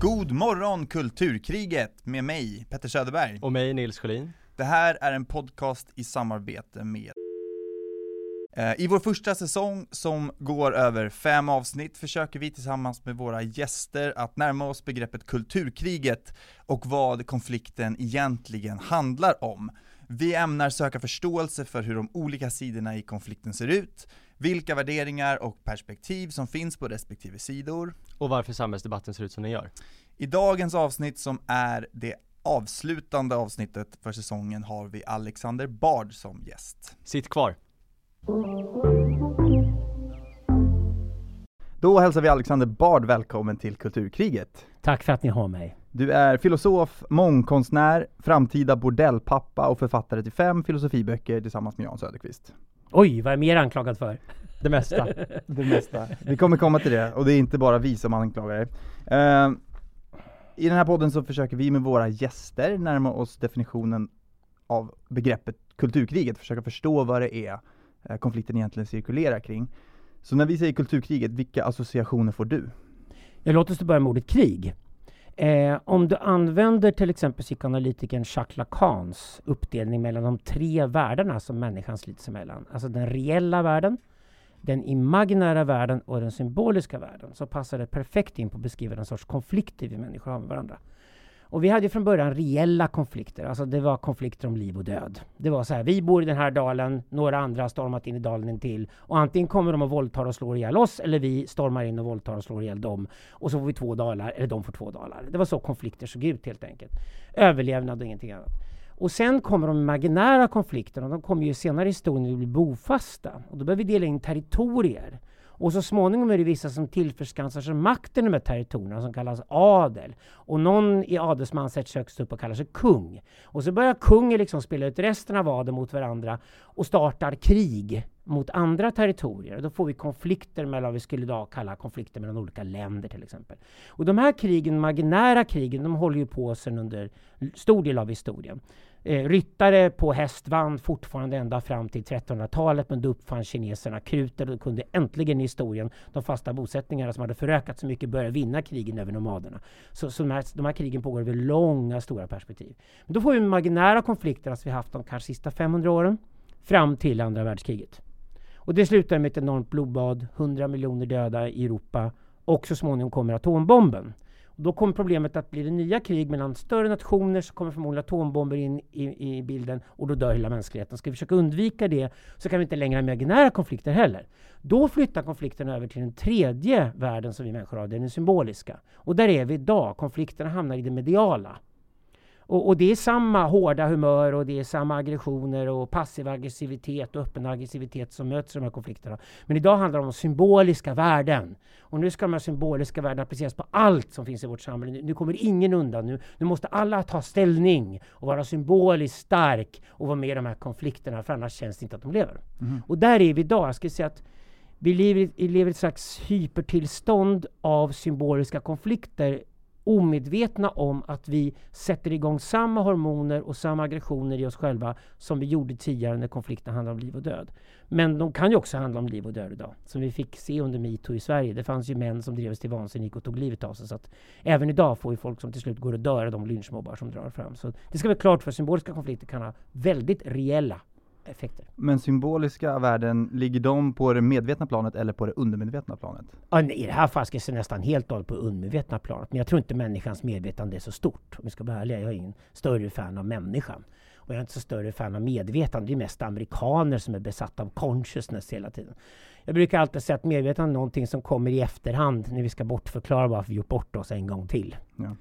God morgon Kulturkriget med mig, Petter Söderberg. Och mig, Nils Sjölin. Det här är en podcast i samarbete med eh, i vår första säsong som går över fem avsnitt försöker vi tillsammans med våra gäster att närma oss begreppet kulturkriget och vad konflikten egentligen handlar om. Vi ämnar söka förståelse för hur de olika sidorna i konflikten ser ut, vilka värderingar och perspektiv som finns på respektive sidor. Och varför samhällsdebatten ser ut som den gör. I dagens avsnitt som är det avslutande avsnittet för säsongen har vi Alexander Bard som gäst. Sitt kvar. Då hälsar vi Alexander Bard välkommen till Kulturkriget. Tack för att ni har mig. Du är filosof, mångkonstnär, framtida bordellpappa och författare till fem filosofiböcker tillsammans med Jan Söderqvist. Oj, vad är mer anklagad för? Det mesta. Det mesta. Vi kommer komma till det, och det är inte bara vi som anklagar dig. Uh, I den här podden så försöker vi med våra gäster närma oss definitionen av begreppet kulturkriget, försöka förstå vad det är uh, konflikten egentligen cirkulerar kring. Så när vi säger kulturkriget, vilka associationer får du? Jag låter oss börja med ordet krig. Eh, om du använder till exempel psykoanalytikern Jacques Lacans uppdelning mellan de tre världarna som människan slits emellan, alltså den reella världen, den imaginära världen och den symboliska världen, så passar det perfekt in på att beskriva den sorts konflikter vi människor har med varandra. Och vi hade från början reella konflikter, alltså det var konflikter om liv och död. Det var så här, vi bor i den här dalen, några andra har stormat in i dalen till och antingen kommer de och våldtar och slår ihjäl oss eller vi stormar in och våldtar och slår ihjäl dem. Och så får vi två dalar, eller de får två dalar. Det var så konflikter såg ut helt enkelt. Överlevnad och ingenting annat. Och sen kommer de imaginära konflikterna, de kommer ju senare i historien att bli bofasta. Och då behöver vi dela in territorier. Och så småningom är det vissa som tillförskansar sig makten i de här territorierna som kallas adel. Och någon i adelsman sätts högst upp och kallar sig kung. Och så börjar kungen liksom spela ut resten av adeln mot varandra och startar krig mot andra territorier. Då får vi konflikter mellan, vi skulle idag kalla konflikter mellan olika länder till exempel. Och de här krigen, imaginära krigen, de håller ju på sedan under stor del av historien. Eh, ryttare på häst vann fortfarande ända fram till 1300-talet men då uppfann kineserna krutet och kunde äntligen i historien de fasta bosättningarna som hade förökat så mycket börja vinna krigen över nomaderna. Så, så de, här, de här krigen pågår över långa, stora perspektiv. Men då får vi marginära konflikter som vi haft de kanske sista 500 åren fram till andra världskriget. Och det slutar med ett enormt blodbad, 100 miljoner döda i Europa och så småningom kommer atombomben. Då kommer problemet att bli det nya krig mellan större nationer så kommer förmodligen atombomber in i, i, bilden och då dör hela mänskligheten. Ska vi försöka undvika det så kan vi inte längre ha imaginära konflikter heller. Då flyttar konflikten över till den tredje världen som vi människor har, den symboliska. Och där är vi idag. Konflikterna hamnar i det mediala. Och, och, det är samma hårda humör och det är samma aggressioner och passiv aggressivitet och öppen aggressivitet som möts i de här konflikterna. Men idag handlar det om symboliska värden. Och nu ska de här symboliska värdena appliceras på allt som finns i vårt samhälle. Nu, kommer ingen undan. Nu, nu måste alla ta ställning och vara symboliskt stark och vara med i de här konflikterna för annars känns det inte att de lever. Mm. Och där är vi idag. Jag skulle säga att vi lever, lever i ett slags hypertillstånd av symboliska konflikter omedvetna om att vi sätter igång samma hormoner och samma aggressioner i oss själva som vi gjorde tidigare när konflikten handlade om liv och död. Men de kan ju också handla om liv och död idag, som vi fick se under metoo i Sverige. Det fanns ju män som drevs till vansinne och tog livet av sig. Så att även idag får vi folk som till slut går och dör av de lynchmobbar som drar fram. Så det ska vara klart för symboliska konflikter kan ha väldigt reella effekter. Men symboliska värden, ligger de på det medvetna planet eller på det undermedvetna planet? Ja, I det här fallet ska jag nästan helt och på undermedvetna planet. Men jag tror inte människans medvetande är så stort. Om vi ska vara ärliga, jag är ingen större fan av människan. Och jag är inte så större fan av medvetande. Det är mest amerikaner som är besatta av consciousness hela tiden. Jag brukar alltid säga att medvetande är någonting som kommer i efterhand när vi ska bortförklara varför vi gjort bort oss en gång till. Ja.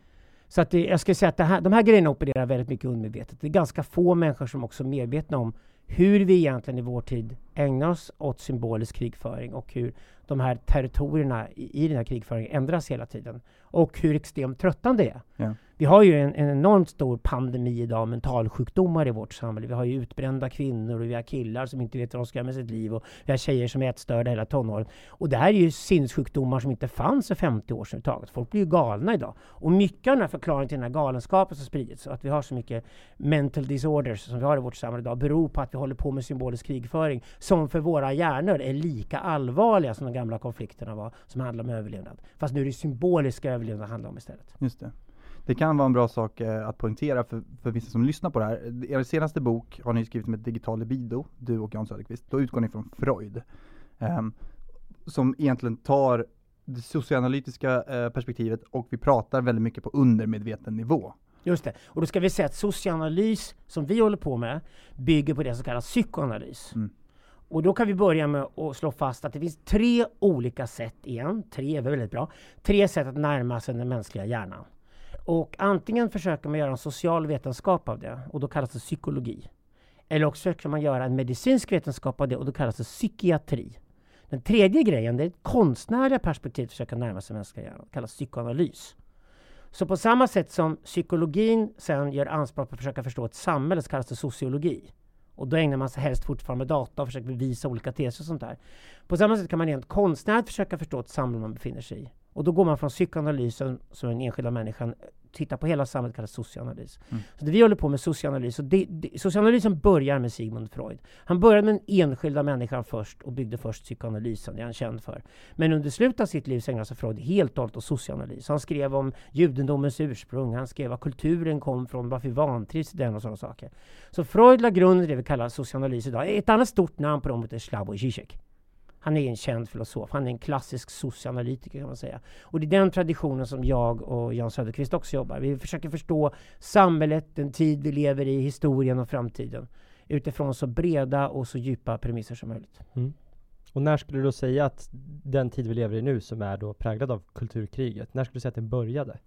Så att det, jag skulle säga att här, de här grejerna opererar väldigt mycket undermedvetet. Det är ganska få människor som också är medvetna om hur vi egentligen i vår tid ägnar oss åt symbolisk krigföring och hur de här territorierna i, i den här krigföringen ändras hela tiden. Och hur extremt tröttande det är. Ja. Vi har ju en, en enormt stor pandemi idag, mentalsjukdomar i vårt samhälle. Vi har ju utbrända kvinnor och vi har killar som inte vet vad de ska göra med sitt liv och vi har tjejer som är ätstörda hela tonåren. Och det här är ju sinnessjukdomar som inte fanns för 50 år sedan överhuvudtaget. Folk blir ju galna idag. Och mycket av den här förklaringen till den här galenskapen som spridits, att vi har så mycket mental disorders som vi har i vårt samhälle idag, beror på att vi håller på med symbolisk krigföring som för våra hjärnor är lika allvarliga som de gamla konflikterna var, som handlar om överlevnad. Fast nu är det symboliska överlevnad det handlar om istället. Just det. Det kan vara en bra sak eh, att poängtera för, för vissa som lyssnar på det här. Er senaste bok har ni skrivit med Digital libido, du och Jan Söderqvist. Då utgår ni från Freud. ehm, som egentligen tar det socioanalytiska eh, perspektivet och vi pratar väldigt mycket på undermedveten nivå. Just det. Och då ska vi säga att socioanalys, som vi håller på med, bygger på det som kallas psykoanalys. Mm. Och då kan vi börja med att slå fast att det finns tre olika sätt igen, tre är väldigt bra, tre sätt att närma sig den mänskliga hjärnan. Och antingen försöker man göra en social vetenskap av det, och då kallas det psykologi. Eller också försöker man göra en medicinsk vetenskap av det, och då kallas det psykiatri. Den tredje grejen, det är ett konstnärliga perspektiv att försöka närma sig mänskliga hjärnan, det kallas psykoanalys. Så på samma sätt som psykologin sen gör anspråk på att försöka förstå ett samhälle så kallas det sociologi. Och då ägnar man sig helst fortfarande data och försöker bevisa olika teser och sånt där. På samma sätt kan man rent konstnärligt försöka förstå ett samhälle man befinner sig i. Och då går man från psykoanalysen, som den enskilda människan tittar på hela samhället, kallas socioanalys. Mm. Så det vi håller på med socioanalys, och det, det, socioanalysen börjar med Sigmund Freud. Han började med den enskilda människan först och byggde först psykoanalysen, det är han känd för. Men under slutet av sitt liv så ägnade sig Freud helt och hållet åt socioanalys. Han skrev om judendomens ursprung, han skrev var kulturen kom från, varför vi vantrivs i den och sådana saker. Så Freud la grunden till det vi kallar socioanalys idag. Ett annat stort namn på dem är Slavoj Zizek. Han är en känd filosof. Han är en klassisk socioanalytiker kan man säga. Och det är den traditionen som jag och Jan Söderqvist också jobbar. Vi försöker förstå samhället, den tid vi lever i, historien och framtiden utifrån så breda och så djupa premisser som möjligt. Och när skulle du då säga att den tid vi lever i nu, som är då präglad av kulturkriget, när skulle du säga att den började?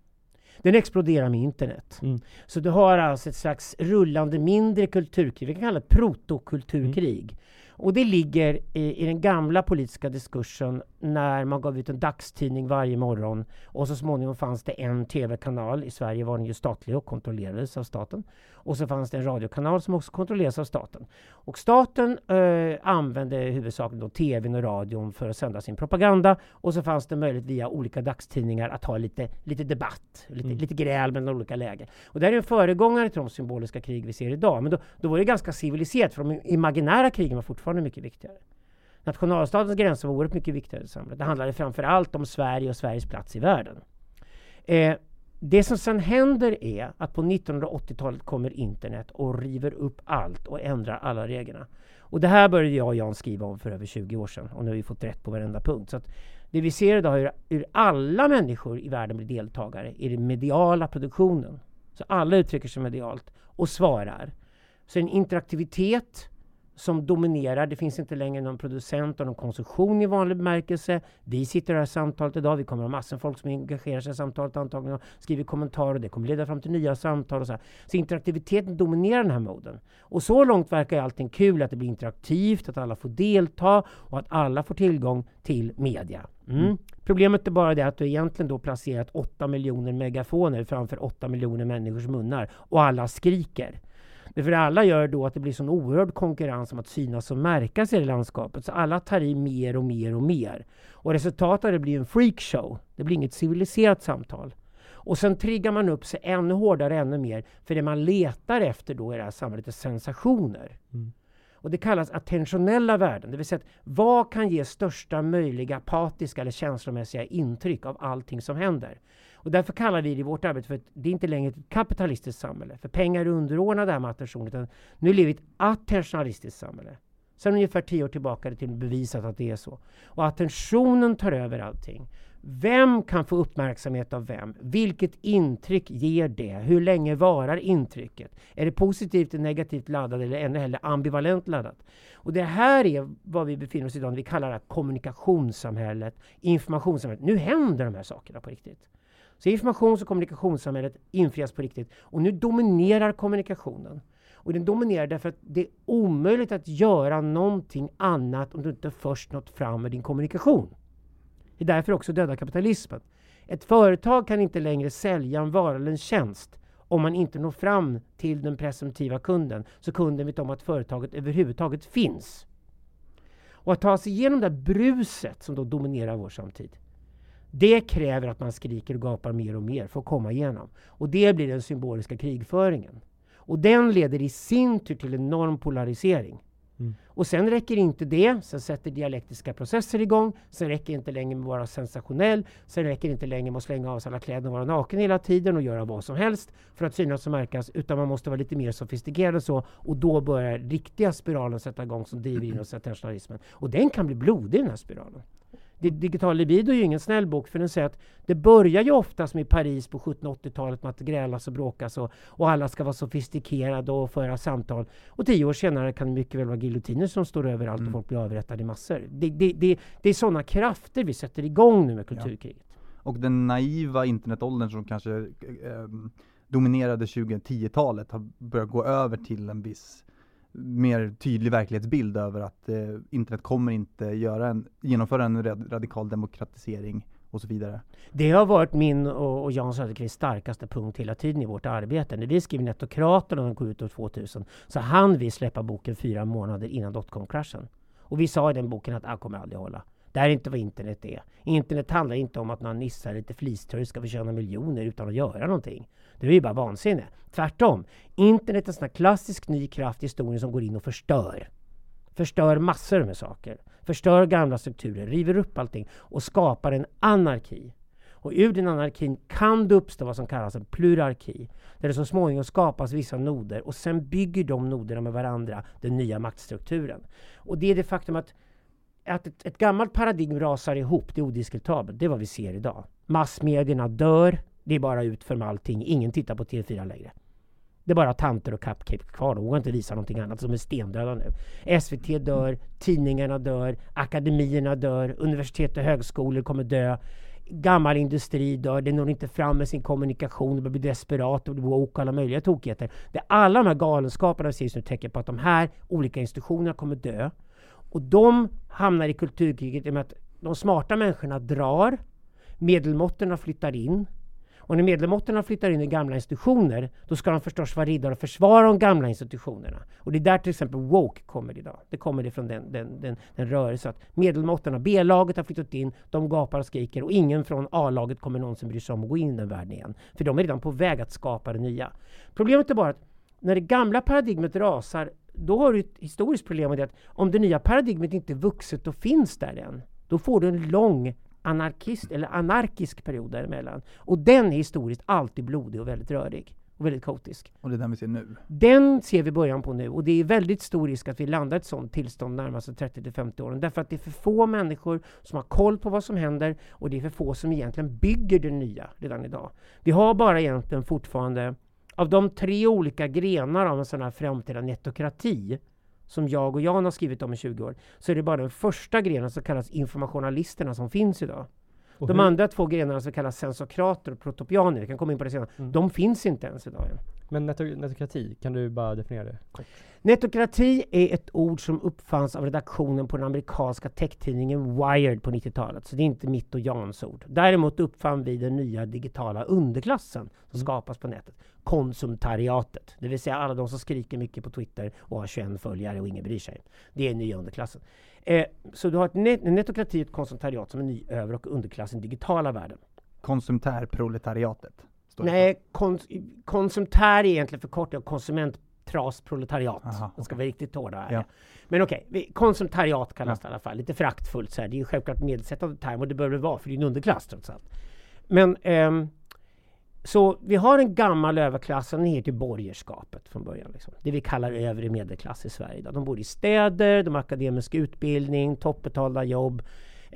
Den exploderar med internet. Mm. Så du har alltså ett slags rullande mindre kulturkrig. Vi kan kalla det protokulturkrig. Och det ligger i, i den gamla politiska diskursen när man gav ut en dagstidning varje morgon och så småningom fanns det en tv-kanal. I Sverige var den ju statlig och kontrollerades av staten. Och så fanns det en radiokanal som också kontrollerades av staten. Och staten eh, använde huvudsakligen då tvn och radion för att sända sin propaganda. Och så fanns det möjlighet via olika dagstidningar att ha lite, lite debatt, lite, Mm. lite gräl mellan olika läger. Och det här är en föregångare till de symboliska krig vi ser idag. Men då, då var det ganska civiliserat för de imaginära krigen var fortfarande mycket viktigare. Nationalstatens gränser var oerhört mycket viktigare i samhället. Det handlade framför allt om Sverige och Sveriges plats i världen. Eh, det som sen händer är att på 1980-talet kommer internet och river upp allt och ändrar alla reglerna. Och det här började jag och Jan skriva om för över 20 år sedan och nu har vi fått rätt på varenda punkt. Så att det vi ser idag är hur, hur alla människor i världen blir deltagare i den mediala produktionen. Så alla uttrycker sig medialt och svarar. Så en interaktivitet som dominerar. Det finns inte längre någon producent och någon konsumtion i vanlig bemärkelse. Vi sitter i det här samtalet idag. Vi kommer ha massor av folk som engagerar sig i samtalet antagligen och skriver kommentarer. och Det kommer leda fram till nya samtal. Och så, här. så interaktiviteten dominerar den här moden. Och så långt verkar allting kul. Att det blir interaktivt, att alla får delta och att alla får tillgång till media. Mm. Mm. Problemet är bara det att du egentligen då placerat 8 miljoner megafoner framför 8 miljoner människors munnar och alla skriker. Därför alla gör då att det blir sån oerhörd konkurrens om att synas och märkas i det landskapet. Så alla tar i mer och mer och mer. Och resultatet det blir en freakshow. Det blir inget civiliserat samtal. Och sen triggar man upp sig ännu hårdare, ännu mer. För det man letar efter då i det här samhället är sensationer. Mm. Och det kallas attentionella värden. Det vill säga vad kan ge största möjliga apatiska eller känslomässiga intryck av allting som händer? Och därför kallar vi det i vårt arbete för att det är inte längre ett kapitalistiskt samhälle. För pengar är underordnade det här med attention. Utan nu lever vi i ett attentionalistiskt samhälle. Sen ungefär tio år tillbaka är det till och med bevisat att det är så. Och attentionen tar över allting. Vem kan få uppmärksamhet av vem? Vilket intryck ger det? Hur länge varar intrycket? Är det positivt eller negativt laddat eller ännu hellre ambivalent laddat? Och det här är vad vi befinner oss i idag, när vi kallar det kommunikationssamhället, informationssamhället. Nu händer de här sakerna på riktigt. Så informations och kommunikationssamhället infrias på riktigt. Och nu dominerar kommunikationen. Och den dominerar därför att det är omöjligt att göra någonting annat om du inte först nått fram med din kommunikation. Det är därför också döda kapitalismen. Ett företag kan inte längre sälja en vara eller en tjänst om man inte når fram till den presumtiva kunden, så kunden vet om att företaget överhuvudtaget finns. Och att ta sig igenom det här bruset som då dominerar vår samtid, det kräver att man skriker och gapar mer och mer för att komma igenom. Och det blir den symboliska krigföringen. Och den leder i sin tur till en enorm polarisering. Mm. Och sen räcker inte det, sen sätter dialektiska processer igång, sen räcker inte längre med att vara sensationell, sen räcker inte längre med att slänga av sig alla kläder och vara naken hela tiden och göra vad som helst för att synas och märkas, utan man måste vara lite mer sofistikerad och så, och då börjar riktiga spiralen sätta igång som driver in oss i internationalismen. Och den kan bli blodig den här spiralen. Di- Digital libido är ju ingen snäll bok för den säger att det börjar ju oftast med Paris på 1780-talet med att grälas och bråkas och, och alla ska vara sofistikerade och föra samtal. Och tio år senare kan det mycket väl vara giljotiner som står överallt Mm. och folk blir avrättade i massor. Det, det, det, det är sådana krafter vi sätter igång nu med kulturkriget. Och den naiva internetåldern som kanske eh, dominerade 2010-talet har börjat gå över till en viss mer tydlig verklighetsbild över att eh, internet kommer inte göra en, genomföra en radikal demokratisering och så vidare. Det har varit min och, och Jan Söderqvists starkaste punkt hela tiden i vårt arbete. När vi skrev Netokraterna och den kom ut år 2000 så hann vi släppa boken fyra månader innan dotcom-kraschen. Och vi sa i den boken att det här kommer aldrig hålla. Det här är inte vad internet är. Internet handlar inte om att några nissar lite fliströjor ska förtjäna miljoner utan att göra någonting. Det är ju bara vansinne. Tvärtom. Internet är en sån här klassisk ny kraft i historien som går in och förstör. Förstör massor med saker. Förstör gamla strukturer, river upp allting och skapar en anarki. Och ur den anarkin kan det uppstå vad som kallas en plurarki. Där det så småningom skapas vissa noder och sen bygger de noderna med varandra den nya maktstrukturen. Och det är det faktum att, att ett, ett gammalt paradigm rasar ihop, det är odiskutabelt. Det är vad vi ser idag. Massmedierna dör, det är bara ut för med allting. Ingen tittar på TV4 längre. Det är bara tanter och cupcake kvar. De vågar inte visa någonting annat. De är stendöda nu. SVT dör, tidningarna dör, akademierna dör, universitet och högskolor kommer dö. Gammal industri dör, det når inte fram med sin kommunikation, det blir desperat och blir woke och alla möjliga tokigheter. Det är alla de här galenskaperna vi ser just nu tecken på att de här olika institutionerna kommer dö. Och de hamnar i kulturkriget i och med att de smarta människorna drar, medelmåttorna flyttar in, och när medelmåttorna flyttar in i gamla institutioner, då ska de förstås vara riddare och försvara de gamla institutionerna. Och det är där till exempel woke kommer idag. Det kommer ifrån den, den, den, den rörelsen att medelmåttorna, B-laget har flyttat in, de gapar och skriker och ingen från A-laget kommer någonsin bry sig om att gå in i den världen igen. För de är redan på väg att skapa det nya. Problemet är bara att när det gamla paradigmet rasar, då har du ett historiskt problem med det att om det nya paradigmet inte är vuxet och finns där än, då får du en lång anarkist eller anarkisk period däremellan. Och den är historiskt alltid blodig och väldigt rörig och väldigt kaotisk. Och det är den vi ser nu. Den ser vi början på nu och det är väldigt stor risk att vi landar i ett sådant tillstånd närmaste 30-50 åren. Därför att det är för få människor som har koll på vad som händer och det är för få som egentligen bygger det nya redan idag. Vi har bara egentligen fortfarande, av de tre olika grenar av en sån här framtida netokrati som jag och Jan har skrivit om i 20 år, så är det bara den första grenen som kallas informationalisterna som finns idag. Och De hur- andra två grenarna som kallas sensokrater och protopianer, vi kan komma in på det senare, Mm. de finns inte ens idag än. Men neto- netokrati, kan du bara definiera det? kort? Netokrati är ett ord som uppfanns av redaktionen på den amerikanska techtidningen Wired på 90-talet. Så det är inte mitt och Jans ord. Däremot uppfann vi den nya digitala underklassen som skapas på nätet. Konsumtariatet. Det vill säga alla de som skriker mycket på Twitter och har 21 följare och ingen bryr sig. Det är nya underklassen. Eh, så du har ett net netokrati, ett konsumtariat som är ny över och underklass i den digitala världen. Konsumtärproletariatet. Det Nej, kons konsumtär är egentligen förkortat av konsumenttrasproletariat. Aha, De ska vara riktigt hårda här. Ja. Men okej, vi- konsumtariat kallas Ja. det i alla fall. Lite föraktfullt så här. Det är ju självklart nedsättande term och det bör det vara för det är en underklass trots allt. Men ehm, så vi har en gammal överklass som heter borgerskapet från början. Liksom. Det vi kallar övre medelklass i Sverige. Idag. De bor i städer, de har akademisk utbildning, toppbetalda jobb.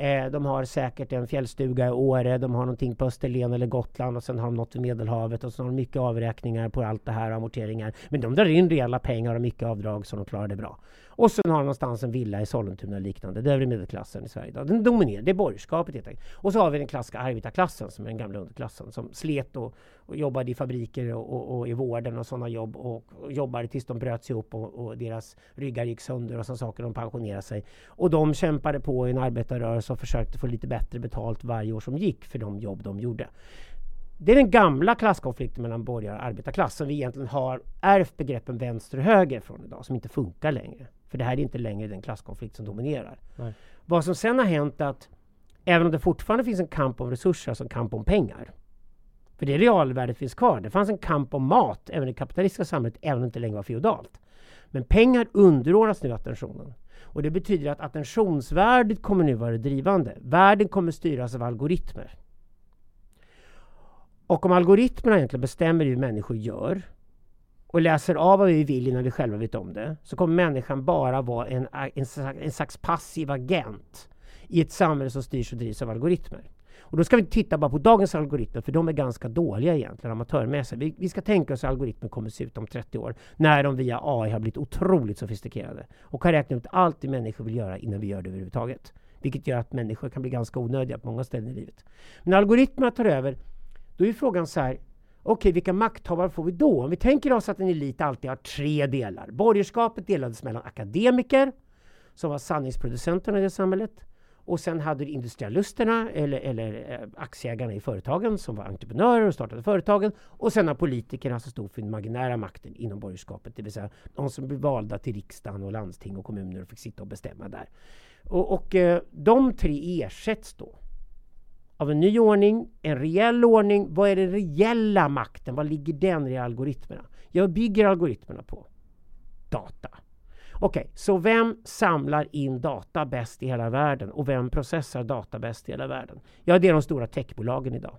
Eh, de har säkert en fjällstuga i Åre, de har någonting på Österlen eller Gotland och sen har de något vid Medelhavet och så har de mycket avräkningar på allt det här, amorteringar. Men de drar in rejäla pengar och mycket avdrag så de klarar det bra. Och sen har han någonstans en villa i Sollentuna eller liknande. Det är medelklassen i Sverige idag. Den dominerar, det är borgerskapet helt enkelt. Och så har vi den klassiska arbetarklassen som är den gamla underklassen som slet och, och jobbade i fabriker och, och, och i vården och sådana jobb och, och jobbade tills de bröts ihop och, och deras ryggar gick sönder och sådana saker. De pensionerade sig. Och de kämpade på i en arbetarrörelse och försökte få lite bättre betalt varje år som gick för de jobb de gjorde. Det är den gamla klasskonflikten mellan borgare och arbetarklass som vi egentligen har ärvt begreppen vänster och höger från idag, som inte funkar längre. För det här är inte längre den klasskonflikt som dominerar. Nej. Vad som sen har hänt är att även om det fortfarande finns en kamp om resurser, alltså en kamp om pengar. För det realvärdet finns kvar. Det fanns en kamp om mat även i det kapitalistiska samhället, även om det inte längre var feodalt. Men pengar underordnas nu attentionen. Och det betyder att attentionsvärdet kommer nu vara drivande. Världen kommer styras av algoritmer. Och om algoritmerna egentligen bestämmer hur människor gör och läser av vad vi vill innan vi själva vet om det, så kommer människan bara vara en, en, en slags passiv agent i ett samhälle som styrs och drivs av algoritmer. Och då ska vi titta bara på dagens algoritmer, för de är ganska dåliga egentligen, amatörmässiga. Vi, vi ska tänka oss hur algoritmer kommer att se ut om 30 år, när de via AI har blivit otroligt sofistikerade och kan räkna ut allt det människor vill göra innan vi gör det överhuvudtaget. Vilket gör att människor kan bli ganska onödiga på många ställen i livet. Men när algoritmerna tar över, då är frågan så här, Okej, okay, vilka makthavare får vi då? Om vi tänker oss att en elit alltid har tre delar. Borgerskapet delades mellan akademiker, som var sanningsproducenterna i det samhället. Och sen hade du industrialisterna eller, eller eh, aktieägarna i företagen som var entreprenörer och startade företagen. Och sen har politikerna som stod för den marginära makten inom borgerskapet. Det vill säga de som blev valda till riksdagen och landsting och kommuner och fick sitta och bestämma där. Och, och eh, de tre ersätts då av en ny ordning, en reell ordning. Vad är den reella makten? Vad ligger den i algoritmerna? Jag bygger algoritmerna på data. Okej, okay, så vem samlar in data bäst i hela världen och vem processar data bäst i hela världen? Ja, det är de stora techbolagen idag.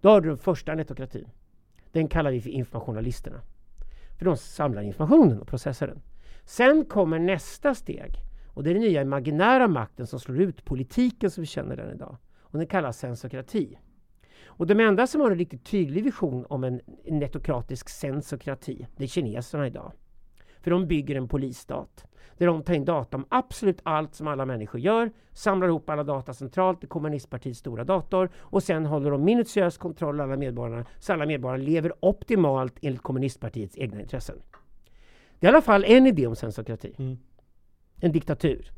Då har du den första netokratin. Den kallar vi för informationalisterna. För de samlar informationen och processar den. Sen kommer nästa steg och det är den nya imaginära makten som slår ut politiken som vi känner den idag. Och den kallas sensokrati. Och de enda som har en riktigt tydlig vision om en netokratisk sensokrati, det är kineserna idag. För de bygger en polisstat. Där de tar in data om absolut allt som alla människor gör, samlar ihop alla data centralt i kommunistpartiets stora dator och sen håller de minutiös kontroll av alla medborgarna så alla medborgare lever optimalt enligt kommunistpartiets egna intressen. Det är i alla fall en idé om sensokrati. Mm. En diktatur.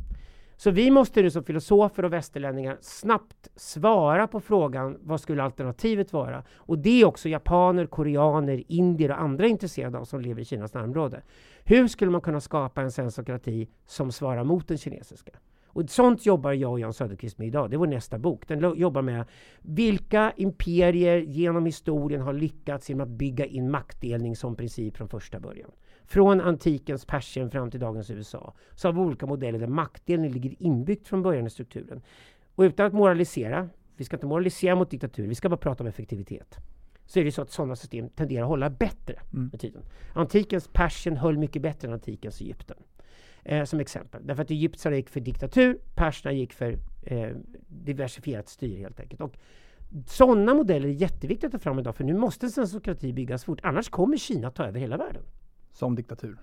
Så vi måste nu som filosofer och västerlänningar snabbt svara på frågan vad skulle alternativet vara? Och det är också japaner, koreaner, indier och andra intresserade av som lever i Kinas närområde. Hur skulle man kunna skapa en sensokrati som svarar mot den kinesiska? Och sånt jobbar jag och Jan Söderqvist med idag. Det är vår nästa bok. Den jobbar med vilka imperier genom historien har lyckats genom att bygga in maktdelning som princip från första början. Från antikens Persien fram till dagens USA så har vi olika modeller där maktdelning ligger inbyggt från början i strukturen. Och utan att moralisera, vi ska inte moralisera mot diktatur, vi ska bara prata om effektivitet så är det så att sådana system tenderar att hålla bättre mm. med tiden. Antikens Persien höll mycket bättre än antikens Egypten. Eh, som exempel. Därför att egyptierna gick för diktatur, perserna gick för eh, diversifierat styre helt enkelt. Och sådana modeller är jätteviktigt att ta fram idag för nu måste sensokrati byggas fort. Annars kommer Kina ta över hela världen. Som diktatur?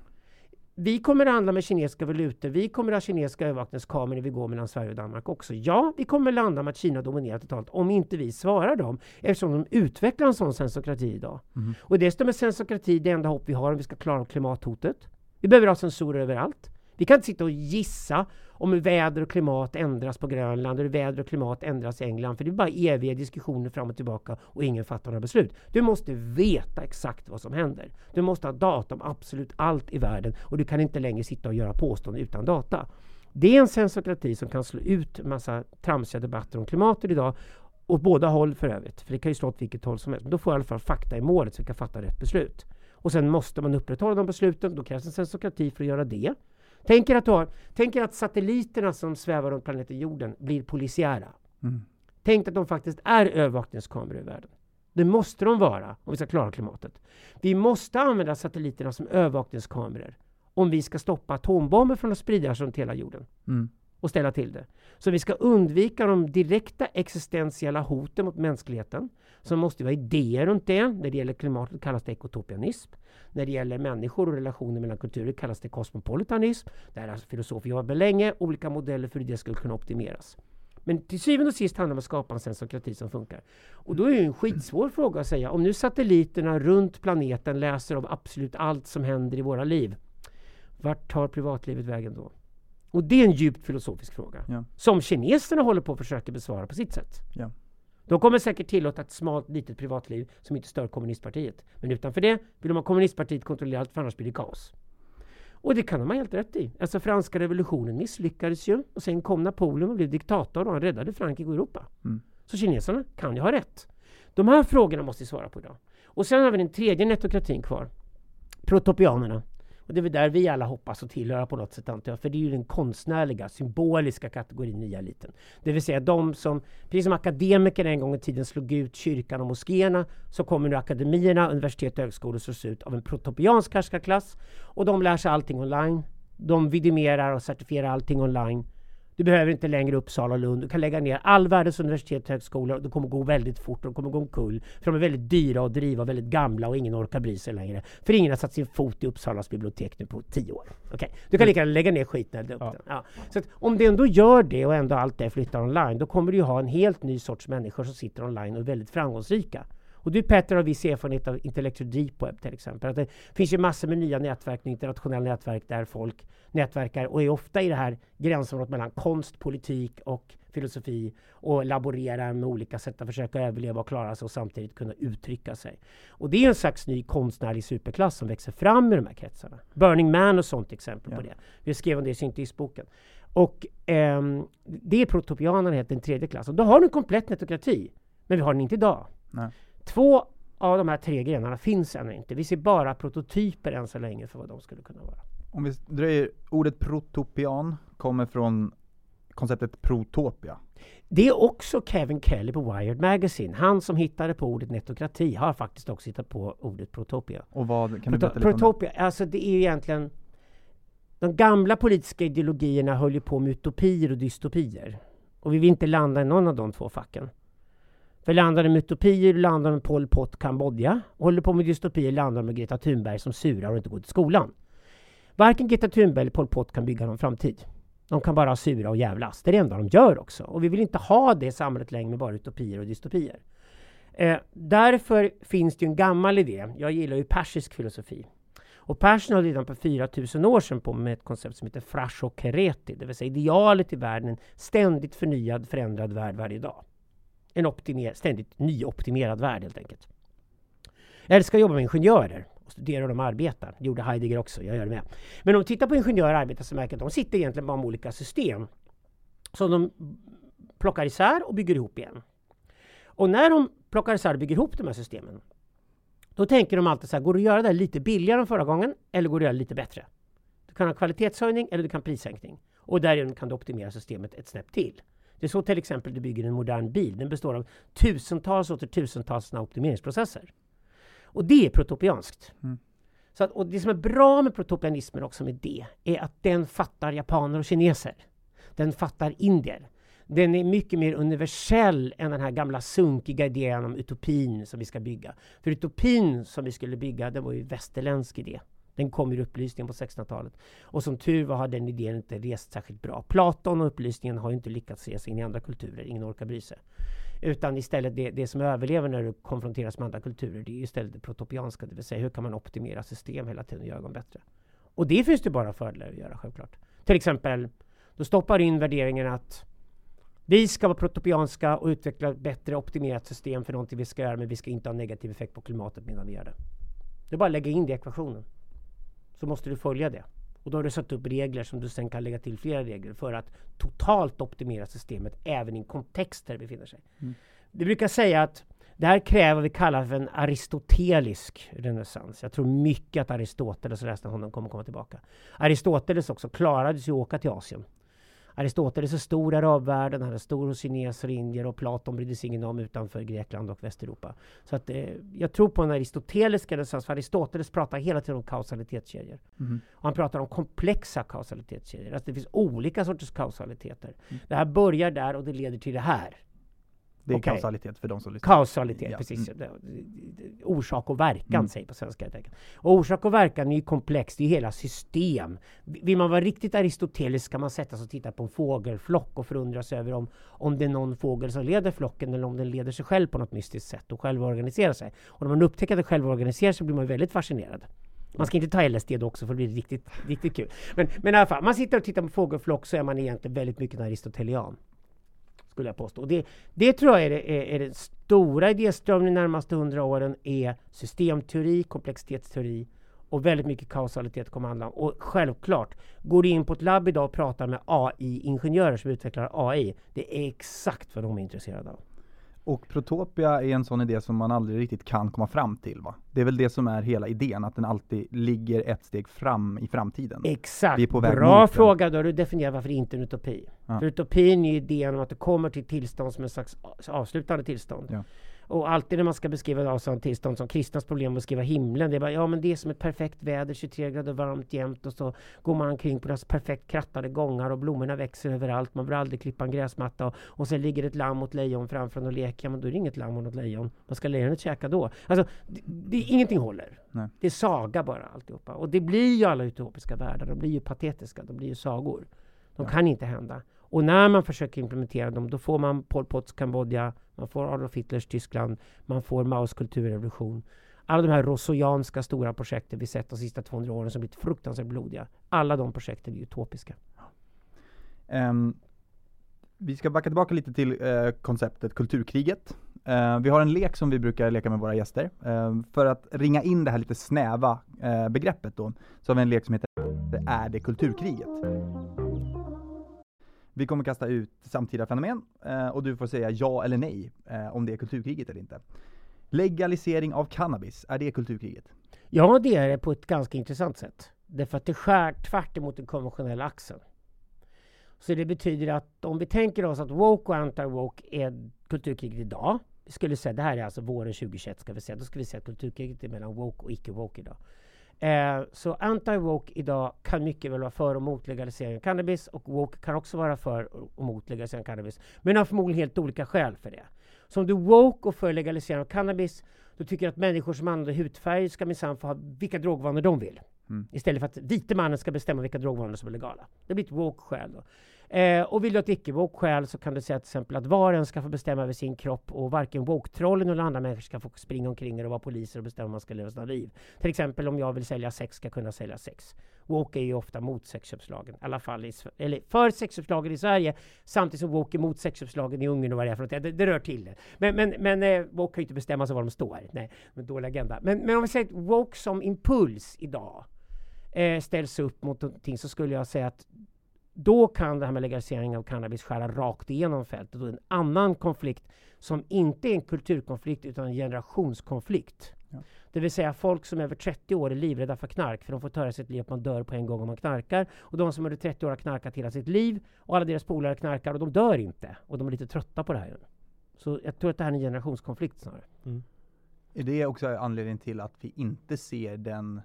Vi kommer att handla med kinesiska valutor. Vi kommer att ha kinesiska övervakningskameror när vi går mellan Sverige och Danmark också. Ja, vi kommer att landa med att Kina dominerar totalt om inte vi svarar dem eftersom de utvecklar en sån sensokrati idag. Mm. Och dessutom är sensokrati det enda hopp vi har om vi ska klara klimathotet. Vi behöver ha sensorer överallt. Vi kan inte sitta och gissa om hur väder och klimat ändras på Grönland och hur väder och klimat ändras i England. För det är bara eviga diskussioner fram och tillbaka och ingen fattar några beslut. Du måste veta exakt vad som händer. Du måste ha data om absolut allt i världen och du kan inte längre sitta och göra påståenden utan data. Det är en sensokrati som kan slå ut en massa tramsiga debatter om klimatet idag åt båda håll för övrigt. För det kan ju slå åt vilket håll som helst. Men då får jag i alla fall fakta i målet så vi kan fatta rätt beslut. Och sen måste man upprätthålla de besluten. Då krävs en sensokrati för att göra det. Tänk er att, har, tänk att satelliterna som svävar runt planeten jorden blir polisiära. Mm. Tänk att de faktiskt är övervakningskameror i världen. Det måste de vara om vi ska klara klimatet. Vi måste använda satelliterna som övervakningskameror om vi ska stoppa atombomber från att spridas runt hela jorden. Mm och ställa till det. Så vi ska undvika de direkta existentiella hoten mot mänskligheten. Så måste vi ha idéer runt det. När det gäller klimatet kallas det ekotopianism. När det gäller människor och relationer mellan kulturer kallas det kosmopolitanism. Det här har alltså filosofer jobbat med länge. Olika modeller för hur det skulle kunna optimeras. Men till syvende och sist handlar det om att skapa en sensokrati som funkar. Och då är det en skitsvår fråga att säga. Om nu satelliterna runt planeten läser om absolut allt som händer i våra liv. Vart tar privatlivet vägen då? Och det är en djupt filosofisk fråga. Ja. Som kineserna håller på att försöka besvara på sitt sätt. Ja. De kommer säkert tillåta ett smalt litet privatliv som inte stör kommunistpartiet. Men utanför det vill de ha kommunistpartiet kontrollerat för annars blir det kaos. Och det kan de ha helt rätt i. Alltså franska revolutionen misslyckades ju och sen kom Napoleon och blev diktator och han räddade Frankrike och Europa. Mm. Så kineserna kan ju ha rätt. De här frågorna måste vi svara på idag. Och sen har vi den tredje netokratin kvar. Protopianerna. Och det är väl där vi alla hoppas att tillhöra på något sätt antar jag. För det är ju den konstnärliga, symboliska kategorin nya eliten. Det vill säga de som, precis som akademikerna en gång i tiden slog ut kyrkan och moskéerna, så kommer nu akademierna, universitet och högskolor slås ut av en protopiansk härskarklass. Och de lär sig allting online. De vidimerar och certifierar allting online. Du behöver inte längre Uppsala och Lund. Du kan lägga ner all världens universitet och högskolor. Det kommer gå väldigt fort och de kommer gå omkull. För de är väldigt dyra att driva, väldigt gamla och ingen orkar bry sig längre. För ingen har satt sin fot i Uppsalas bibliotek nu på tio år. Okay. Du kan lika gärna lägga ner skiten. Ja. Ja. Så om det ändå gör det och ändå allt det flyttar online, då kommer du ju ha en helt ny sorts människor som sitter online och är väldigt framgångsrika. Och du Petter har viss erfarenhet av Intellectual Deep Web till exempel. Att det finns ju massor med nya nätverk, internationella nätverk där folk nätverkar och är ofta i det här gränsområdet mellan konst, politik och filosofi och laborerar med olika sätt att försöka överleva och klara sig och samtidigt kunna uttrycka sig. Och det är en slags ny konstnärlig superklass som växer fram i de här kretsarna. Burning Man och sånt exempel ja. på det. Vi skrev om det i Syntesboken. Och ehm, det är protopianerna den tredje klassen. Då har du en komplett netokrati. Men vi har den inte idag. Nej. Två av de här tre grenarna finns ännu inte. Vi ser bara prototyper än så länge för vad de skulle kunna vara. Om vi dröjer, ordet protopian kommer från konceptet protopia. Det är också Kevin Kelly på Wired Magazine. Han som hittade på ordet netokrati har faktiskt också hittat på ordet protopia. Och vad, kan du berätta Protopia, om det? alltså det är egentligen de gamla politiska ideologierna höll ju på med utopier och dystopier. Och vi vill inte landa i någon av de två facken. För landar med utopier landar med Pol Pot Kambodja. Och håller på med dystopier landar med Greta Thunberg som surar och inte går till skolan. Varken Greta Thunberg eller Pol Pot kan bygga någon framtid. De kan bara sura och jävlas. Det är det enda de gör också. Och vi vill inte ha det samhället längre med bara utopier och dystopier. Eh, därför finns det en gammal idé. Jag gillar ju persisk filosofi. Och Persson höll redan på 4000 år sedan på med ett koncept som heter frashokereti, det vill säga idealet i världen, en ständigt förnyad, förändrad värld varje dag en optimer, ständigt nyoptimerad värld helt enkelt. Jag älskar att jobba med ingenjörer och studera hur de arbetar. Det gjorde Heidegger också, jag gör det med. Men om du tittar på ingenjörer arbetar så märker du att de sitter egentligen bara med olika system som de plockar isär och bygger ihop igen. Och när de plockar isär och bygger ihop de här systemen då tänker de alltid så här, går det att göra det lite billigare än förra gången eller går det att göra det lite bättre? Du kan ha kvalitetshöjning eller du kan prissänkning. Och därigenom kan du optimera systemet ett snäpp till. Det är så till exempel du bygger en modern bil. Den består av tusentals och tusentals optimeringsprocesser. Och det är protopianskt. Mm. Så att, och det som är bra med protopianismen också med det är att den fattar japaner och kineser. Den fattar indier. Den är mycket mer universell än den här gamla sunkiga idén om utopin som vi ska bygga. För utopin som vi skulle bygga, det var ju västerländsk idé. Den kom ur upplysningen på 1600-talet. Och som tur var har den idén inte rest särskilt bra. Platon och upplysningen har inte lyckats resa sig in i andra kulturer. Ingen orkar bry sig. Utan istället det, det som överlever när du konfronteras med andra kulturer, det är istället det protopianska. Det vill säga hur kan man optimera system hela tiden och göra dem bättre. Och det finns det bara fördelar att göra självklart. Till exempel, då stoppar in värderingen att vi ska vara protopianska och utveckla ett bättre optimerat system för någonting vi ska göra, men vi ska inte ha negativ effekt på klimatet medan vi gör det. Det är bara att lägga in det i ekvationen så måste du följa det. Och då har du satt upp regler som du sen kan lägga till flera regler för att totalt optimera systemet även i en kontext där det befinner sig. Mm. Vi brukar säga att det här kräver vad vi kallar för en aristotelisk renässans. Jag tror mycket att Aristoteles och resten av honom kommer komma tillbaka. Aristoteles också klarade sig att åka till Asien Aristoteles är stor i arabvärlden, han är stor hos kineser och indier och Platon brydde sig ingen om utanför Grekland och Västeuropa. Så att, eh, jag tror på en aristotelisk renässans, för Aristoteles pratar hela tiden om kausalitetskedjor. Mm. Och han pratar om komplexa kausalitetskedjor, alltså det finns olika sorters kausaliteter. Mm. Det här börjar där och det leder till det här. Det är okay. kausalitet för de som lyssnar. Kausalitet, ja. precis. Mm. Orsak och verkan mm. säger på svenska. Och orsak och verkan är ju komplext, det är hela system. Vill man vara riktigt aristotelisk kan man sätta sig och titta på en fågelflock och förundras över om, om det är någon fågel som leder flocken eller om den leder sig själv på något mystiskt sätt och själv organiserar sig. Och när man upptäcker att den själv organiserar sig blir man väldigt fascinerad. Man ska inte ta LSD då också för det blir riktigt, riktigt kul. Men, men i alla fall, man sitter och tittar på fågelflock så är man egentligen väldigt mycket en aristotelian skulle jag påstå. Det, det tror jag är, är, är den stora idéströmningen de närmaste hundra åren är systemteori, komplexitetsteori och väldigt mycket kausalitet kommer handla om. Och självklart, går du in på ett labb idag och pratar med AI-ingenjörer som utvecklar AI, det är exakt vad de är intresserade av. Och Protopia är en sån idé som man aldrig riktigt kan komma fram till va? Det är väl det som är hela idén, att den alltid ligger ett steg fram i framtiden. Exakt. Bra fråga. Då har du definierat varför det inte är en utopi. Ja. För utopin är idén om att du kommer till tillstånd som en slags avslutande tillstånd. Ja. Och alltid när man ska beskriva ett avslutande tillstånd som kristnas problem att beskriva himlen. Det är bara, ja men det är som ett perfekt väder, 23 grader varmt jämt och så går man omkring på dessa perfekt krattade gångar och blommorna växer överallt. Man behöver aldrig klippa en gräsmatta och, och sen ligger ett lamm och ett lejon framför en och leker. Men då är det inget lamm och något lejon. Vad ska lejonet käka då? Alltså, det, det, ingenting håller. Nej. Det är saga bara alltihopa. Och det blir ju alla utopiska världar. De blir ju patetiska. De blir ju sagor. De Ja. kan inte hända. Och när man försöker implementera dem, då får man Pol Pots Kambodja, man får Adolf Hitlers Tyskland, man får Maos kulturrevolution. Alla de här rosojanska stora projekten vi sett de sista 200 åren som blivit fruktansvärt blodiga. Alla de projekten är utopiska. Um, vi ska backa tillbaka lite till uh, konceptet kulturkriget. Uh, vi har en lek som vi brukar leka med våra gäster. Uh, för att ringa in det här lite snäva eh, begreppet då, så har vi en lek som heter Är det kulturkriget? Vi kommer kasta ut samtida fenomen eh, och du får säga ja eller nej eh, om det är kulturkriget eller inte. Legalisering av cannabis, är det kulturkriget? Ja, det är det på ett ganska intressant sätt. Därför att det skär tvärt emot den konventionella axeln. Så det betyder att om vi tänker oss att woke och anti-woke är kulturkriget idag. Vi skulle säga, det här är alltså våren 2021 ska vi säga. Då ska vi säga att kulturkriget är mellan woke och icke-woke idag. Eh, så anti-woke idag kan mycket väl vara för och mot legalisering av cannabis och woke kan också vara för och mot legalisering av cannabis. Men har förmodligen helt olika skäl för det. Så om du är woke och för legalisering av cannabis då tycker jag att människor som använder hudfärg ska minsann få ha vilka drogvanor de vill. Mm. Istället för att vite mannen ska bestämma vilka drogvanor som är legala. Det blir ett woke-skäl då. Eh, och vill du ha ett icke-woke-skäl så kan du säga till exempel att var och en ska få bestämma över sin kropp och varken woke-trollen eller andra människor ska få springa omkring och vara poliser och bestämma hur man ska leva sina liv. Till exempel om jag vill sälja sex ska jag kunna sälja sex. Woke är ju ofta mot sexköpslagen, i alla fall i, eller för sexköpslagen i Sverige, samtidigt som woke är mot sexköpslagen i Ungern och vad det är för något. Det, det rör till det. Men, men, men eh, woke kan ju inte bestämma sig var de står. Nej, men dålig agenda. Men, men om vi säger att woke som impuls idag eh, ställs upp mot någonting så skulle jag säga att då kan det här med legalisering av cannabis skära rakt igenom fältet. Och en annan konflikt som inte är en kulturkonflikt utan en generationskonflikt. Ja. Det vill säga folk som är över 30 år är livrädda för knark för de får höra sitt liv att man dör på en gång om man knarkar. Och de som är över 30 år har knarkat hela sitt liv och alla deras polare knarkar och de dör inte. Och de är lite trötta på det här. Så jag tror att det här är en generationskonflikt snarare. Är det också anledningen till att vi inte ser den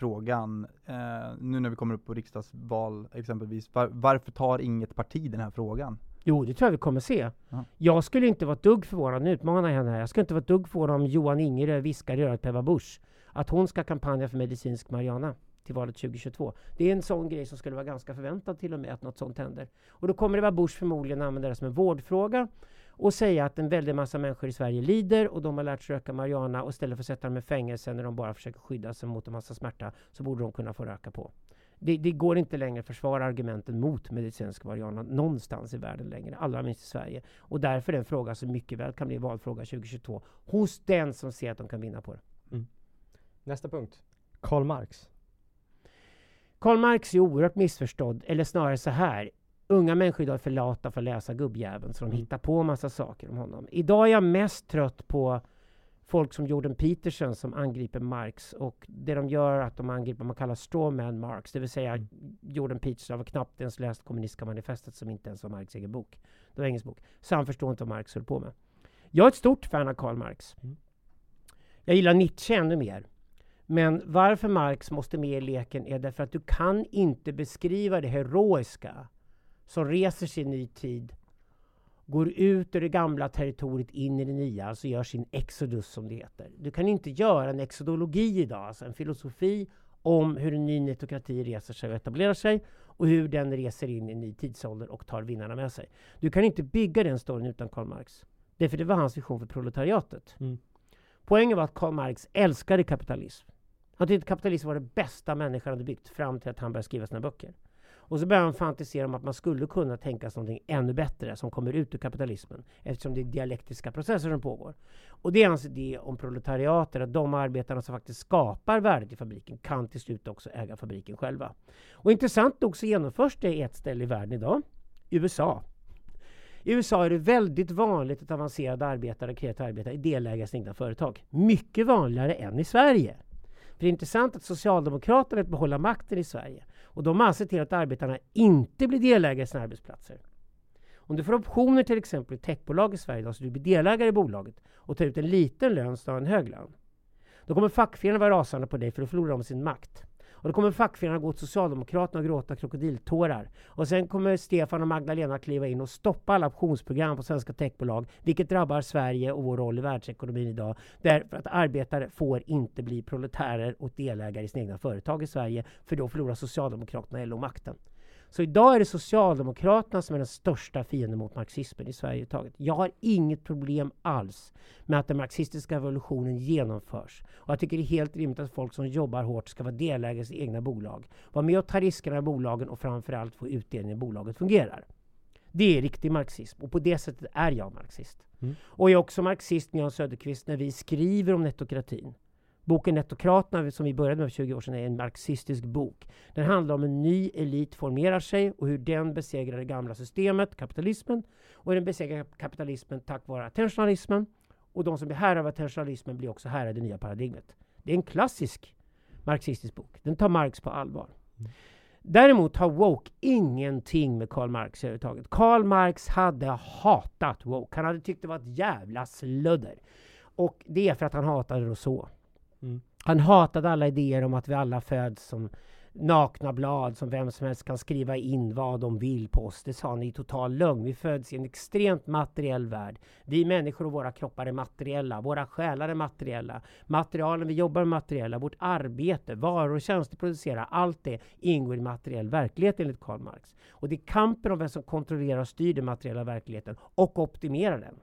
frågan, eh, nu när vi kommer upp på riksdagsval exempelvis, var, varför tar inget parti den här frågan? Jo, det tror jag vi kommer se. Ja. Jag skulle inte vara dugg förvånad, nu utmanar jag henne här. Jag skulle inte vara dugg förvånad om Johan Ingerö viskar i örat på Ebba Busch att hon ska kampanja för medicinsk marijuana till valet 2022. Det är en sån grej som skulle vara ganska förväntad till och med att något sånt händer. Och då kommer Ebba Busch förmodligen använda det som en vårdfråga och säga att en väldig massa människor i Sverige lider och de har lärt sig röka marijuana och istället för att sätta dem i fängelse när de bara försöker skydda sig mot en massa smärta så borde de kunna få röka på. Det, det går inte längre att försvara argumenten mot medicinsk marijuana någonstans i världen längre, allra minst i Sverige. Och därför är det en fråga som mycket väl kan bli valfråga 2022 hos den som ser att de kan vinna på det. Nästa punkt. Karl Marx. Karl Marx är oerhört missförstådd, eller snarare så här. Unga människor idag är för lata för att läsa gubbjäveln, så de Mm. hittar på massa saker om honom. Idag är jag mest trött på folk som Jordan Peterson som angriper Marx och det de gör är att de angriper vad man kallar strawman Marx, det vill säga Mm. Jordan Peterson har knappt ens läst kommunistiska manifestet som inte ens var Marx egen bok. Det var engelsk bok. Så han förstår inte vad Marx höll på med. Jag är ett stort fan av Karl Marx. Mm. Jag gillar Nietzsche ännu mer. Men varför Marx måste med i leken är därför att du kan inte beskriva det heroiska som reser sig i ny tid, går ut ur det gamla territoriet in i det nya, alltså gör sin exodus som det heter. Du kan inte göra en exodologi idag, alltså en filosofi om hur en ny netokrati reser sig och etablerar sig och hur den reser in i en ny tidsålder och tar vinnarna med sig. Du kan inte bygga den storyn utan Karl Marx. Därför det var hans vision för proletariatet. Mm. Poängen var att Karl Marx älskade kapitalism. Han tyckte att kapitalism var det bästa människan hade byggt fram till att han började skriva sina böcker. Och så börjar han fantisera om att man skulle kunna tänka sig någonting ännu bättre som kommer ut ur kapitalismen eftersom det är dialektiska processer som pågår. Och det är hans idé om proletariater, att de arbetarna som faktiskt skapar värdet i fabriken kan till slut också äga fabriken själva. Och intressant nog så genomförs det i ett ställe i världen idag, USA. I USA är det väldigt vanligt att avancerade arbetare och kreativa arbetare är delägare i sina egna företag. Mycket vanligare än i Sverige. För det är intressant att Socialdemokraterna vill behålla makten i Sverige. Och de anser alltså till att arbetarna inte blir delägare i sina arbetsplatser. Om du får optioner till exempel i techbolag i Sverige idag, så du blir delägare i bolaget och tar ut en liten lön snarare än en hög lön. Då kommer fackföreningarna vara rasande på dig för då förlorar de sin makt. Och då kommer fackföreningarna gå till Socialdemokraterna och gråta krokodiltårar. Och sen kommer Stefan och Magdalena kliva in och stoppa alla optionsprogram på svenska techbolag, vilket drabbar Sverige och vår roll i världsekonomin idag. Därför att arbetare får inte bli proletärer och delägare i sina egna företag i Sverige, för då förlorar Socialdemokraterna LO makten. Så idag är det Socialdemokraterna som är den största fienden mot marxismen i Sverige. Taget. Jag har inget problem alls med att den marxistiska revolutionen genomförs. Och jag tycker det är helt rimligt att folk som jobbar hårt ska vara delägare i egna bolag. Vara med och ta riskerna i bolagen och framförallt få utdelning när bolaget fungerar. Det är riktig marxism och på det sättet är jag marxist. Mm. Och jag är också marxist Jan Söderqvist när vi skriver om nettokratin. Boken Nettokraterna, som vi började med för 20 år sedan, är en marxistisk bok. Den handlar om en ny elit formerar sig och hur den besegrar det gamla systemet, kapitalismen. Och den besegrar kapitalismen tack vare attentionalismen. Och de som blir herrar av attentionalismen blir också herrar i det nya paradigmet. Det är en klassisk marxistisk bok. Den tar Marx på allvar. Mm. Däremot har woke ingenting med Karl Marx överhuvudtaget. Karl Marx hade hatat woke. Han hade tyckt det var ett jävla sludder. Och det är för att han hatade Rousseau. Mm. Han hatade alla idéer om att vi alla föds som nakna blad som vem som helst kan skriva in vad de vill på oss. Det sa han i total lögn. Vi föds i en extremt materiell värld. Vi människor och våra kroppar är materiella. Våra själar är materiella. Materialen vi jobbar med materiella. Vårt arbete, varor och tjänster producerar. Allt det ingår i materiell verklighet enligt Karl Marx. Och det är kampen om vem som kontrollerar och styr den materiella verkligheten och optimerar den.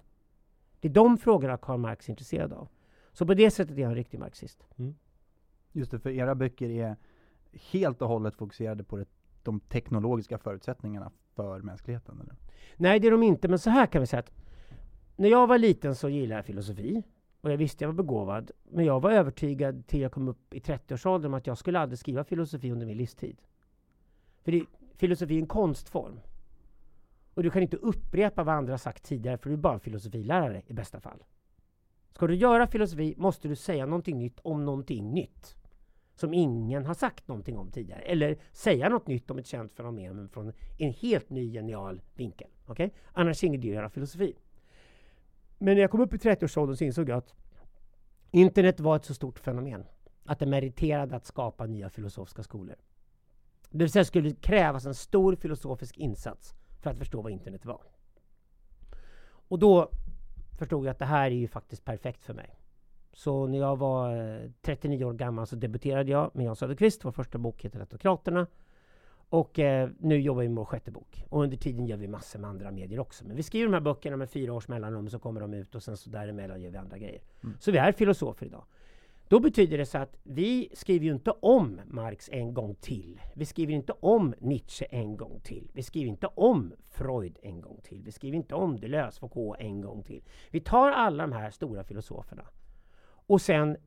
Det är de frågorna Karl Marx är intresserad av. Så på det sättet är jag en riktig marxist. Mm. Just det, för era böcker är helt och hållet fokuserade på det, de teknologiska förutsättningarna för mänskligheten? Eller? Nej, det är de inte. Men så här kan vi säga att när jag var liten så gillade jag filosofi. Och jag visste jag var begåvad. Men jag var övertygad till jag kom upp i 30-årsåldern om att jag skulle aldrig skriva filosofi under min livstid. För det, filosofi är en konstform. Och du kan inte upprepa vad andra sagt tidigare, för du är bara filosofilärare i bästa fall. Ska du göra filosofi måste du säga någonting nytt om någonting nytt. Som ingen har sagt någonting om tidigare. Eller säga något nytt om ett känt fenomen men från en helt ny genial vinkel. Okay? Annars är det ingen idé att göra filosofi. Men när jag kom upp i 30-årsåldern så insåg jag att internet var ett så stort fenomen att det meriterade att skapa nya filosofiska skolor. Det vill säga skulle krävas en stor filosofisk insats för att förstå vad internet var. Och då förstod jag att det här är ju faktiskt perfekt för mig. Så när jag var 39 eh, år gammal så debuterade jag med Jan Söderqvist. Vår första bok heter Autokraterna. Och eh, nu jobbar vi med vår sjätte bok. Och under tiden gör vi massor med andra medier också. Men vi skriver de här böckerna med fyra års mellanrum så kommer de ut och sen så däremellan gör vi andra grejer. Mm. Så vi är filosofer idag. Då betyder det så att vi skriver ju inte om Marx en gång till. Vi skriver inte om Nietzsche en gång till. Vi skriver inte om Freud en gång till. Vi skriver inte om Deleuze, Foucault en gång till. Vi tar alla de här stora filosoferna och sen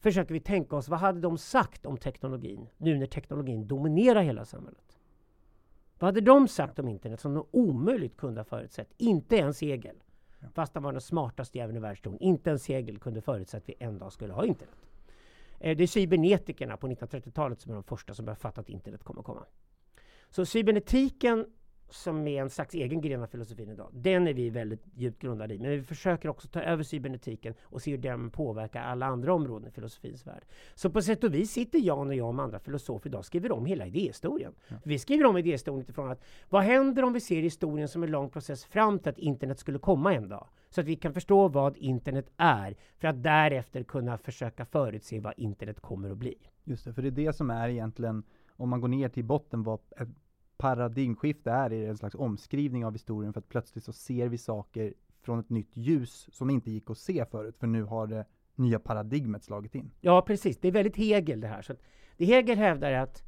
försöker vi tänka oss vad hade de sagt om teknologin nu när teknologin dominerar hela samhället? Vad hade de sagt om internet som de omöjligt kunde ha förutsett? Inte ens Hegel. Fast han var den smartaste jäveln i världshistorien. Inte en segel kunde förutse att vi en dag skulle ha internet. Eh, det är cybernetikerna på 1930-talet som är de första som börjar fatta att internet kommer att komma. Så cybernetiken som är en slags egen gren av filosofin idag, den är vi väldigt djupt grundade i. Men vi försöker också ta över cybernetiken och se hur den påverkar alla andra områden i filosofins värld. Så på sätt och vis sitter Jan och jag med andra filosofer idag och skriver om hela idéhistorien. Ja. Vi skriver om idéhistorien utifrån att vad händer om vi ser historien som en lång process fram till att internet skulle komma en dag? Så att vi kan förstå vad internet är för att därefter kunna försöka förutse vad internet kommer att bli. Just det, för det är det som är egentligen, om man går ner till botten, vad paradigmskifte är, är en slags omskrivning av historien för att plötsligt så ser vi saker från ett nytt ljus som inte gick att se förut, för nu har det nya paradigmet slagit in. Ja, precis. Det är väldigt Hegel det här. Så det Hegel hävdar är att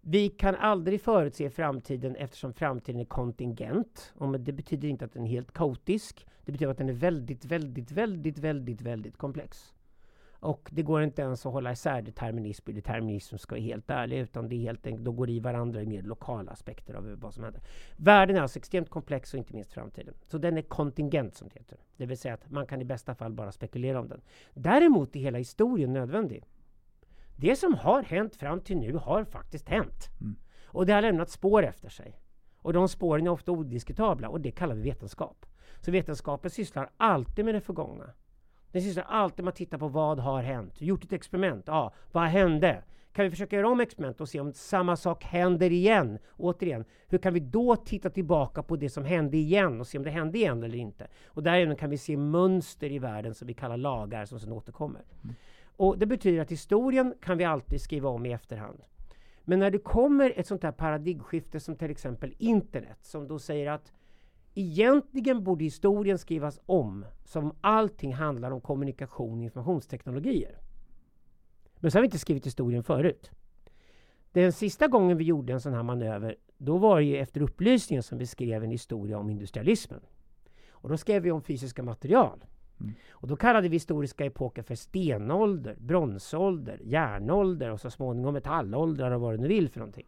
vi kan aldrig förutse framtiden eftersom framtiden är kontingent. Och det betyder inte att den är helt kaotisk. Det betyder att den är väldigt, väldigt, väldigt, väldigt, väldigt komplex. Och det går inte ens att hålla isär determinism och determinism ska vara helt ärlig, utan det är helt enkelt, de går i varandra i mer lokala aspekter av vad som händer. Världen är alltså extremt komplex och inte minst framtiden. Så den är kontingent som det heter. Det vill säga att man kan i bästa fall bara spekulera om den. Däremot är hela historien nödvändig. Det som har hänt fram till nu har faktiskt hänt. Mm. Och det har lämnat spår efter sig. Och de spåren är ofta odiskutabla och det kallar vi vetenskap. Så vetenskapen sysslar alltid med det förgångna. Den sysslar alltid med att titta på vad har hänt. Gjort ett experiment. Ja, vad hände? Kan vi försöka göra om experiment och se om samma sak händer igen? Återigen, hur kan vi då titta tillbaka på det som hände igen och se om det hände igen eller inte? Och därigenom kan vi se mönster i världen som vi kallar lagar som sedan återkommer. Mm. Och det betyder att historien kan vi alltid skriva om i efterhand. Men när det kommer ett sånt här paradigmskifte som till exempel internet som då säger att egentligen borde historien skrivas om som allting handlar om kommunikation och informationsteknologier. Men så har vi inte skrivit historien förut. Den sista gången vi gjorde en sån här manöver, då var det ju efter upplysningen som vi skrev en historia om industrialismen. Och då skrev vi om fysiska material. Mm. Och då kallade vi historiska epoker för stenålder, bronsålder, järnålder och så småningom metallåldrar och vad du nu vill för någonting.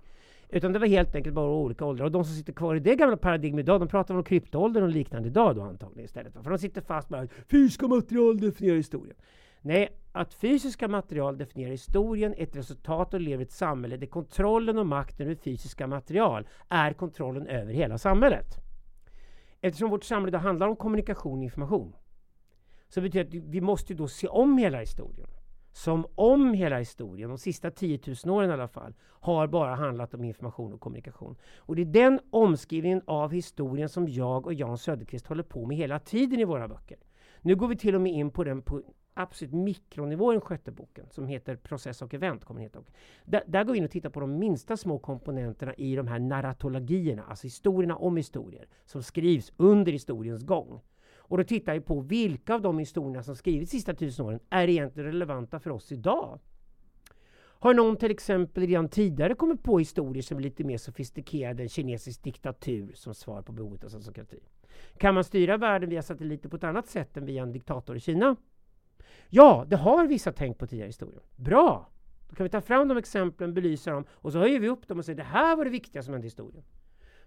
Utan det var helt enkelt bara olika åldrar. Och de som sitter kvar i det gamla paradigmet idag, de pratar om kryptoåldern och liknande idag då antagligen istället. För de sitter fast med att fysiska material definierar historien. Nej, att fysiska material definierar historien är ett resultat och lever i ett samhälle där kontrollen och makten över fysiska material är kontrollen över hela samhället. Eftersom vårt samhälle handlar om kommunikation och information så betyder det att vi måste då se om hela historien. Som om hela historien, de sista 10 000 åren i alla fall, har bara handlat om information och kommunikation. Och det är den omskrivningen av historien som jag och Jan Söderqvist håller på med hela tiden i våra böcker. Nu går vi till och med in på den på absolut mikronivå i den sjätte boken som heter Process och event. Kommer heta. Där, där går vi in och tittar på de minsta små komponenterna i de här narratologierna, alltså historierna om historier, som skrivs under historiens gång. Och då tittar vi på vilka av de historierna som skrivits de sista tusen åren är egentligen relevanta för oss idag. Har någon till exempel redan tidigare kommit på historier som är lite mer sofistikerade än kinesisk diktatur som svar på behovet av sensokrati? Kan man styra världen via satelliter på ett annat sätt än via en diktator i Kina? Ja, det har vissa tänkt på tidigare historier. Bra! Då kan vi ta fram de exemplen, belysa dem och så höjer vi upp dem och säger det här var det viktiga som hände i historien.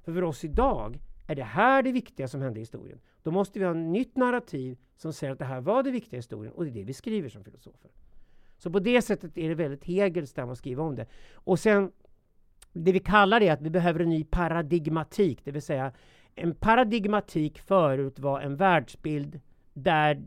För för oss idag är det här det viktiga som hände i historien? Då måste vi ha ett nytt narrativ som säger att det här var det viktiga i historien och det är det vi skriver som filosofer. Så på det sättet är det väldigt Hegels att skriva om det. Och sen, det vi kallar det är att vi behöver en ny paradigmatik, det vill säga en paradigmatik förut var en världsbild där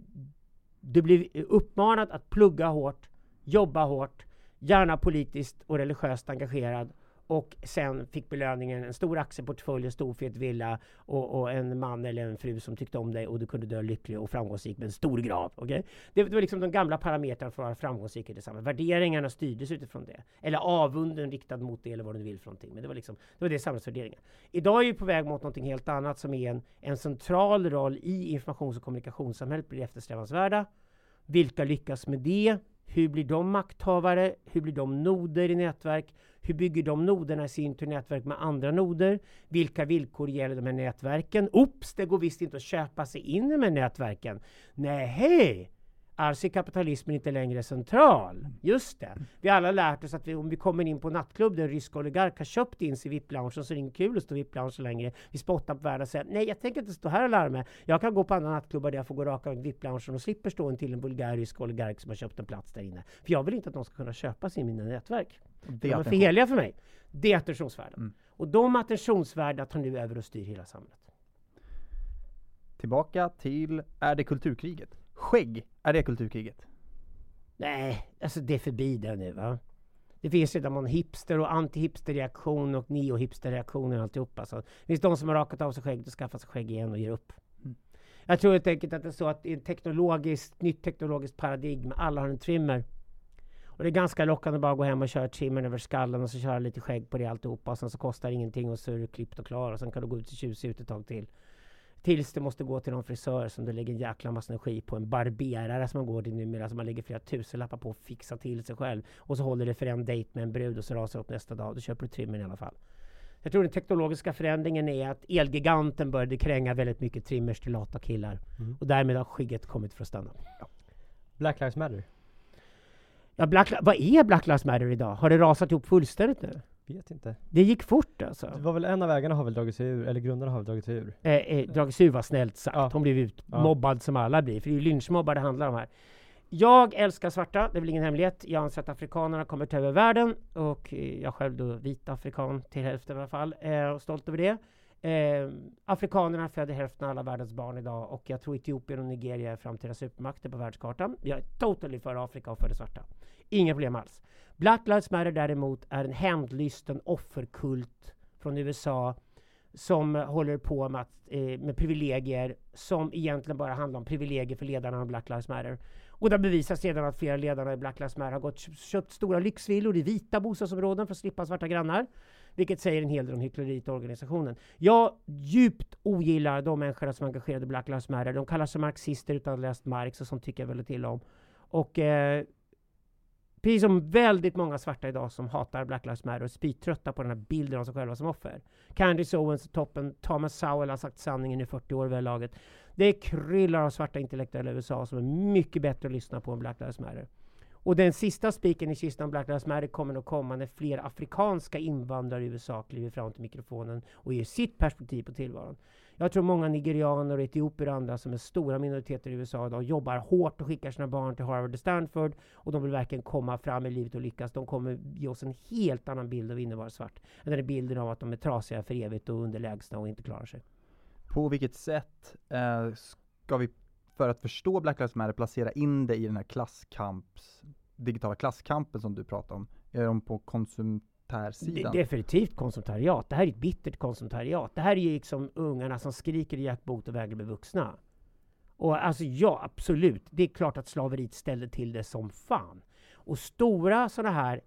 du blev uppmanad att plugga hårt, jobba hårt, gärna politiskt och religiöst engagerad och sen fick belöningen en stor aktieportfölj, en stor fet villa och, och, en man eller en fru som tyckte om dig och du kunde dö lycklig och framgångsrik med en stor grav. Okay? Det, det var liksom de gamla parametrarna för att vara framgångsrik i det samhället. Värderingarna styrdes utifrån det. Eller avunden riktad mot det eller vad du vill för någonting. Men det var liksom, det var det samhällsvärderingar. Idag är vi på väg mot någonting helt annat som är en, en central roll i informations och kommunikationssamhället blir eftersträvansvärda. Vilka lyckas med det? Hur blir de makthavare? Hur blir de noder i nätverk? Hur bygger de noderna i sin tur nätverk med andra noder? Vilka villkor gäller de här nätverken? Oops, det går visst inte att köpa sig in i de här nätverken. Nej, hej! Alltså är kapitalismen inte längre central. Just det. Vi har alla lärt oss att vi, om vi kommer in på nattklubb där en rysk oligark har köpt in sig i VIP-loungen så är det inte kul att stå i VIP-loungen längre. Vi spottar på världen och säger nej, jag tänker inte stå här och lära mig. Jag kan gå på andra nattklubbar där jag får gå raka VIP-loungen och slipper stå in till en bulgarisk oligark som har köpt en plats där inne. För jag vill inte att de ska kunna köpa sig i mina nätverk. Det är för heliga för mig. Det är attentionsvärden. Mm. Och de attentionsvärdena tar nu över och styr hela samhället. Tillbaka till, är det kulturkriget? Skägg, är det kulturkriget? Nej, alltså det är förbi det nu va. Det finns redan någon hipster och anti-hipster-reaktion och neo-hipster-reaktioner och alltihopa. Så det finns de som har rakat av sig skägget och skaffat sig skägg igen och ger upp. Mm. Jag tror helt enkelt att det är så att i ett teknologiskt, nytt teknologiskt paradigm, alla har en trimmer. Och det är ganska lockande att bara gå hem och köra trimmern över skallen och så köra lite skägg på det alltihopa. Och sen så kostar det ingenting och så är du klippt och klar och sen kan du gå ut och tjusa ut ett tag till. Tills du måste gå till någon frisör som du lägger en jäkla massa energi på. En barberare som man går till numera som man lägger flera tusenlappar på att fixa till sig själv. Och så håller det för en dejt med en brud och så rasar upp nästa dag. Då köper du trimmen i alla fall. Jag tror den teknologiska förändringen är att Elgiganten började kränga väldigt mycket trimmers till lata killar. Mm. Och därmed har skygget kommit för att stanna. Black Lives Matter? Ja, Black, vad är Black Lives Matter idag? Har det rasat ihop fullständigt nu? Vet inte. Det gick fort alltså. Det var väl en av vägarna har väl dragit sig ur, eller grundarna har väl dragit sig ur. Eh, eh, dragit sig ur var snällt sagt. Ja. Hon blev ut Ja. som alla blir. För det är ju lynchmobbar det handlar om här. Jag älskar svarta, det är väl ingen hemlighet. Jag anser att afrikanerna kommer ta över världen. Och eh, jag själv då vit afrikan till hälften i alla fall. Eh, och stolt över det. Eh, afrikanerna föder hälften av alla världens barn idag. Och jag tror Etiopien och Nigeria är framtida supermakter på världskartan. Jag är totally för Afrika och för det svarta. Inga problem alls. Black Lives Matter däremot är en hämndlysten offerkult från USA som håller på med, att, eh, med privilegier som egentligen bara handlar om privilegier för ledarna av Black Lives Matter. Och det bevisas sedan att flera ledare i Black Lives Matter har gått köpt stora lyxvillor i vita bostadsområden för att slippa svarta grannar. Vilket säger en hel del om hyckleriet i organisationen. Jag djupt ogillar de människor som är engagerade i Black Lives Matter. De kallar sig marxister utan att ha läst Marx och sånt tycker jag väldigt illa om. Och eh, Precis som väldigt många svarta idag som hatar Black Lives Matter och är spytrötta på den här bilden av sig själva som offer. Candice Owens i toppen, Thomas Sowell har sagt sanningen i 40 år vid det här laget. Det kryllar av svarta intellektuella i USA som är mycket bättre att lyssna på än Black Lives Matter. Och den sista spiken i kistan Black Lives Matter kommer nog komma när fler afrikanska invandrare i USA kliver fram till mikrofonen och ger sitt perspektiv på tillvaron. Jag tror många nigerianer, etiopier och andra som är stora minoriteter i USA idag jobbar hårt och skickar sina barn till Harvard och Stanford och de vill verkligen komma fram i livet och lyckas. De kommer ge oss en helt annan bild av innevara svart än den bilden av att de är trasiga för evigt och underlägsna och inte klarar sig. På vilket sätt eh, ska vi, för att förstå Black Lives Matter, placera in det i den här klasskamps, digitala klasskampen som du pratar om? Är de på Det, De, definitivt konsumtariat. Det här är ett bittert konsumtariat. Det här är ju liksom ungarna som skriker i jackbot och vägrar bli vuxna. Och alltså ja, absolut. Det är klart att slaveriet ställde till det som fan. Och stora sådana här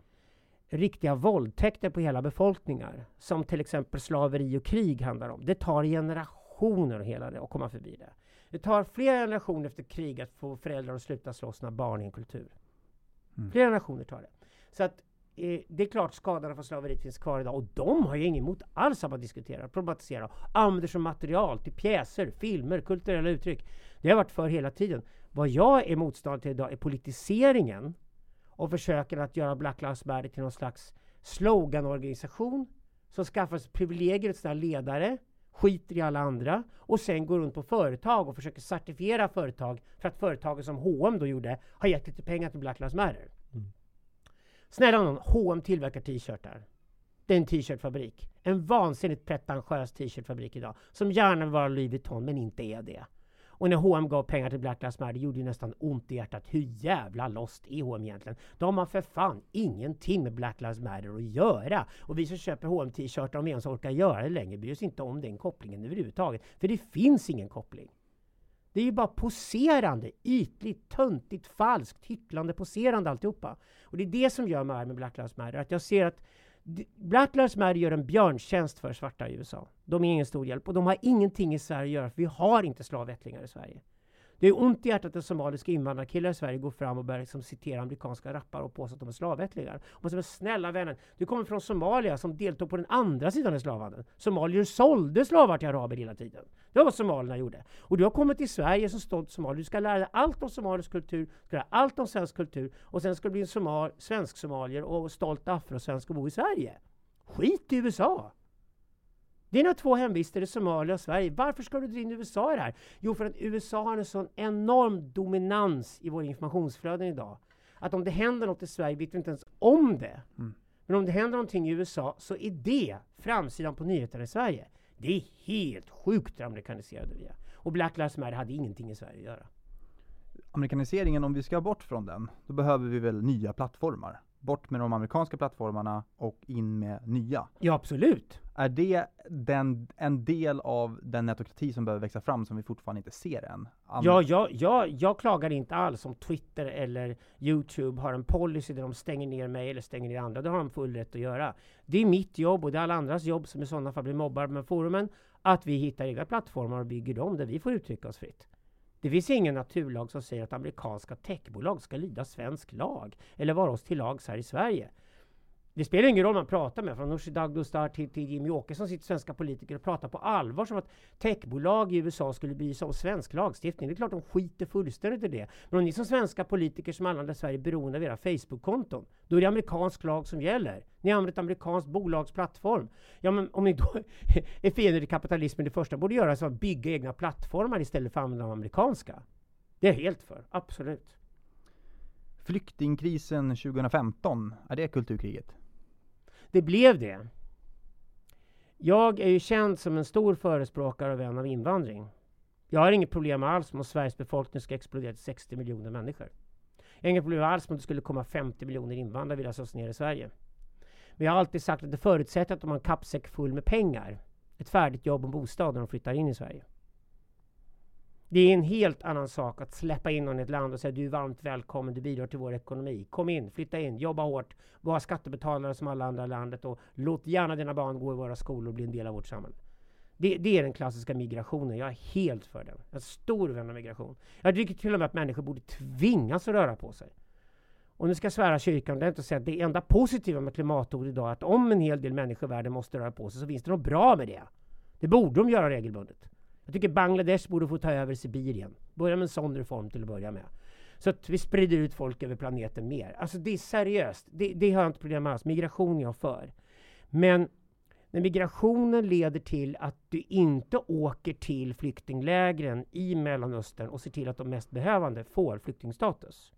riktiga våldtäkter på hela befolkningar, som till exempel slaveri och krig handlar om, det tar generationer hela det att komma förbi det. Det tar flera generationer efter krig att få föräldrar att sluta slåss sina barn i en kultur. Mm. Flera generationer tar det. Så att eh, det är klart skadorna från slaveriet finns kvar idag och de har jag inget emot alls att man diskuterar, problematisera och använder som material till pjäser, filmer, kulturella uttryck. Det har varit för hela tiden. Vad jag är motståndare till idag är politiseringen och försöken att göra Black Lives Matter till någon slags sloganorganisation som skaffar sig privilegier åt sina ledare, skiter i alla andra och sen går runt på företag och försöker certifiera företag för att företagen som H&M då gjorde har gett lite pengar till Black Lives Matter. Mm. Snälla någon, H&M tillverkar t-shirtar. Det är en t-shirtfabrik. En vansinnigt pretentiös t-shirtfabrik idag. Som gärna vill vara Louis Vuitton men inte är det. Och när H&M gav pengar till Black Lives Matter det gjorde ju nästan ont i hjärtat. Hur jävla lost är H&M egentligen? De har för fan ingenting med Black Lives Matter att göra. Och vi som köper H&M t-shirtar, om vi ens orkar göra det längre, bryr oss inte om den kopplingen överhuvudtaget. För det finns ingen koppling. Det är ju bara poserande, ytligt, töntigt, falskt, hycklande, poserande alltihopa. Och det är det som gör mig arg med Black Lives Matter. Att jag ser att Black Lives Matter gör en björntjänst för svarta i USA. De är ingen stor hjälp och de har ingenting i Sverige att göra, för vi har inte slavättlingar i Sverige. Det är ont i hjärtat att somaliska invandrarkillar i Sverige går fram och börjar liksom citera amerikanska rappare och påstå att de är slavättlingar. Och man säger, snälla vännen, du kommer från Somalia som deltog på den andra sidan i slavhandeln. Somalier sålde slavar till araber hela tiden. Det var vad somalierna gjorde. Och du har kommit till Sverige som stolt somalier. Du ska lära dig allt om somalisk kultur, du ska lära dig allt om svensk kultur och sen ska du bli en somal, svensk somalier och stolt afrosvensk och bo i Sverige. Skit i USA! Dina två hemvister är Somalia och Sverige. Varför ska du dra in USA i det här? Jo, för att USA har en sån enorm dominans i våra informationsflöden idag. Att om det händer något i Sverige vet vi inte ens om det. Mm. Men om det händer någonting i USA så är det framsidan på nyheterna i Sverige. Det är helt sjukt hur amerikaniserade vi är. Och Black Lives Matter hade ingenting i Sverige att göra. Amerikaniseringen, om vi ska bort från den, då behöver vi väl nya plattformar? Bort med de amerikanska plattformarna och in med nya. Ja, absolut. Är det den, en del av den netokrati som behöver växa fram som vi fortfarande inte ser än? An- Ja, jag, jag, jag klagar inte alls om Twitter eller Youtube har en policy där de stänger ner mig eller stänger ner andra. Det har de full rätt att göra. Det är mitt jobb och det är alla andras jobb som i sådana fall blir mobbade med forumen. Att vi hittar egna plattformar och bygger dem där vi får uttrycka oss fritt. Det finns ingen naturlag som säger att amerikanska techbolag ska lyda svensk lag eller vara oss till lags här i Sverige. Det spelar ingen roll man pratar med, från Nooshi Dadgostar till, till Jimmy Åkesson sitter svenska politiker och pratar på allvar som att techbolag i USA skulle bry sig om svensk lagstiftning. Det är klart de skiter fullständigt i det. Men om ni som svenska politiker som använder Sverige är beroende av era Facebook-konton, då är det amerikansk lag som gäller. Ni använder ett amerikanskt bolags plattform. Ja, men om ni då är fiender till kapitalismen, det första borde göra är att bygga egna plattformar istället för att använda de amerikanska. Det är jag helt för, absolut. Flyktingkrisen 2015, är det kulturkriget? Det blev det. Jag är ju känd som en stor förespråkare och vän av invandring. Jag har inget problem alls med att Sveriges befolkning ska explodera till 60 miljoner människor. Jag har inget problem alls med att det skulle komma 50 miljoner invandrare vilja slås ner i Sverige. Men jag har alltid sagt att det förutsätter att de har en kappsäck full med pengar, ett färdigt jobb och bostad när de flyttar in i Sverige. Det är en helt annan sak att släppa in någon i ett land och säga du är varmt välkommen, du bidrar till vår ekonomi. Kom in, flytta in, jobba hårt, var skattebetalare som alla andra i landet och låt gärna dina barn gå i våra skolor och bli en del av vårt samhälle. Det, det, är den klassiska migrationen. Jag är helt för den. Jag är stor vän av migration. Jag tycker till och med att människor borde tvingas att röra på sig. Och nu ska jag svära kyrkan ordentligt och säga att det enda positiva med klimatord idag är att om en hel del människor i världen måste röra på sig så finns det något bra med det. Det borde de göra regelbundet. Jag tycker Bangladesh borde få ta över Sibirien. Börja med en sån reform till att börja med. Så att vi sprider ut folk över planeten mer. Alltså det är seriöst. Det, det har jag inte problem med alls. Migration är jag för. Men när migrationen leder till att du inte åker till flyktinglägren i Mellanöstern och ser till att de mest behövande får flyktingstatus.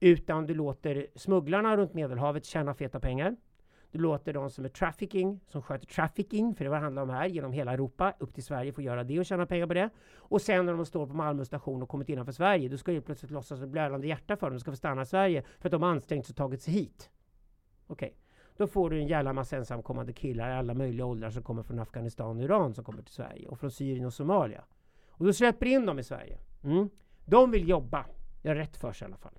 Utan du låter smugglarna runt Medelhavet tjäna feta pengar. Du låter de som är trafficking, som sköter trafficking, för det var det handlar om här, genom hela Europa, upp till Sverige, få göra det och tjäna pengar på det. Och sen när de står på Malmö station och kommit innanför Sverige, då ska ju plötsligt låtsas ett blödande hjärta för dem, de ska få stanna i Sverige för att de har ansträngt sig och tagit sig hit. Okej. Okay. Då får du en jävla massa ensamkommande killar i alla möjliga åldrar som kommer från Afghanistan och Iran som kommer till Sverige och från Syrien och Somalia. Och då släpper in dem i Sverige. Mm. De vill jobba. göra rätt för sig i alla fall.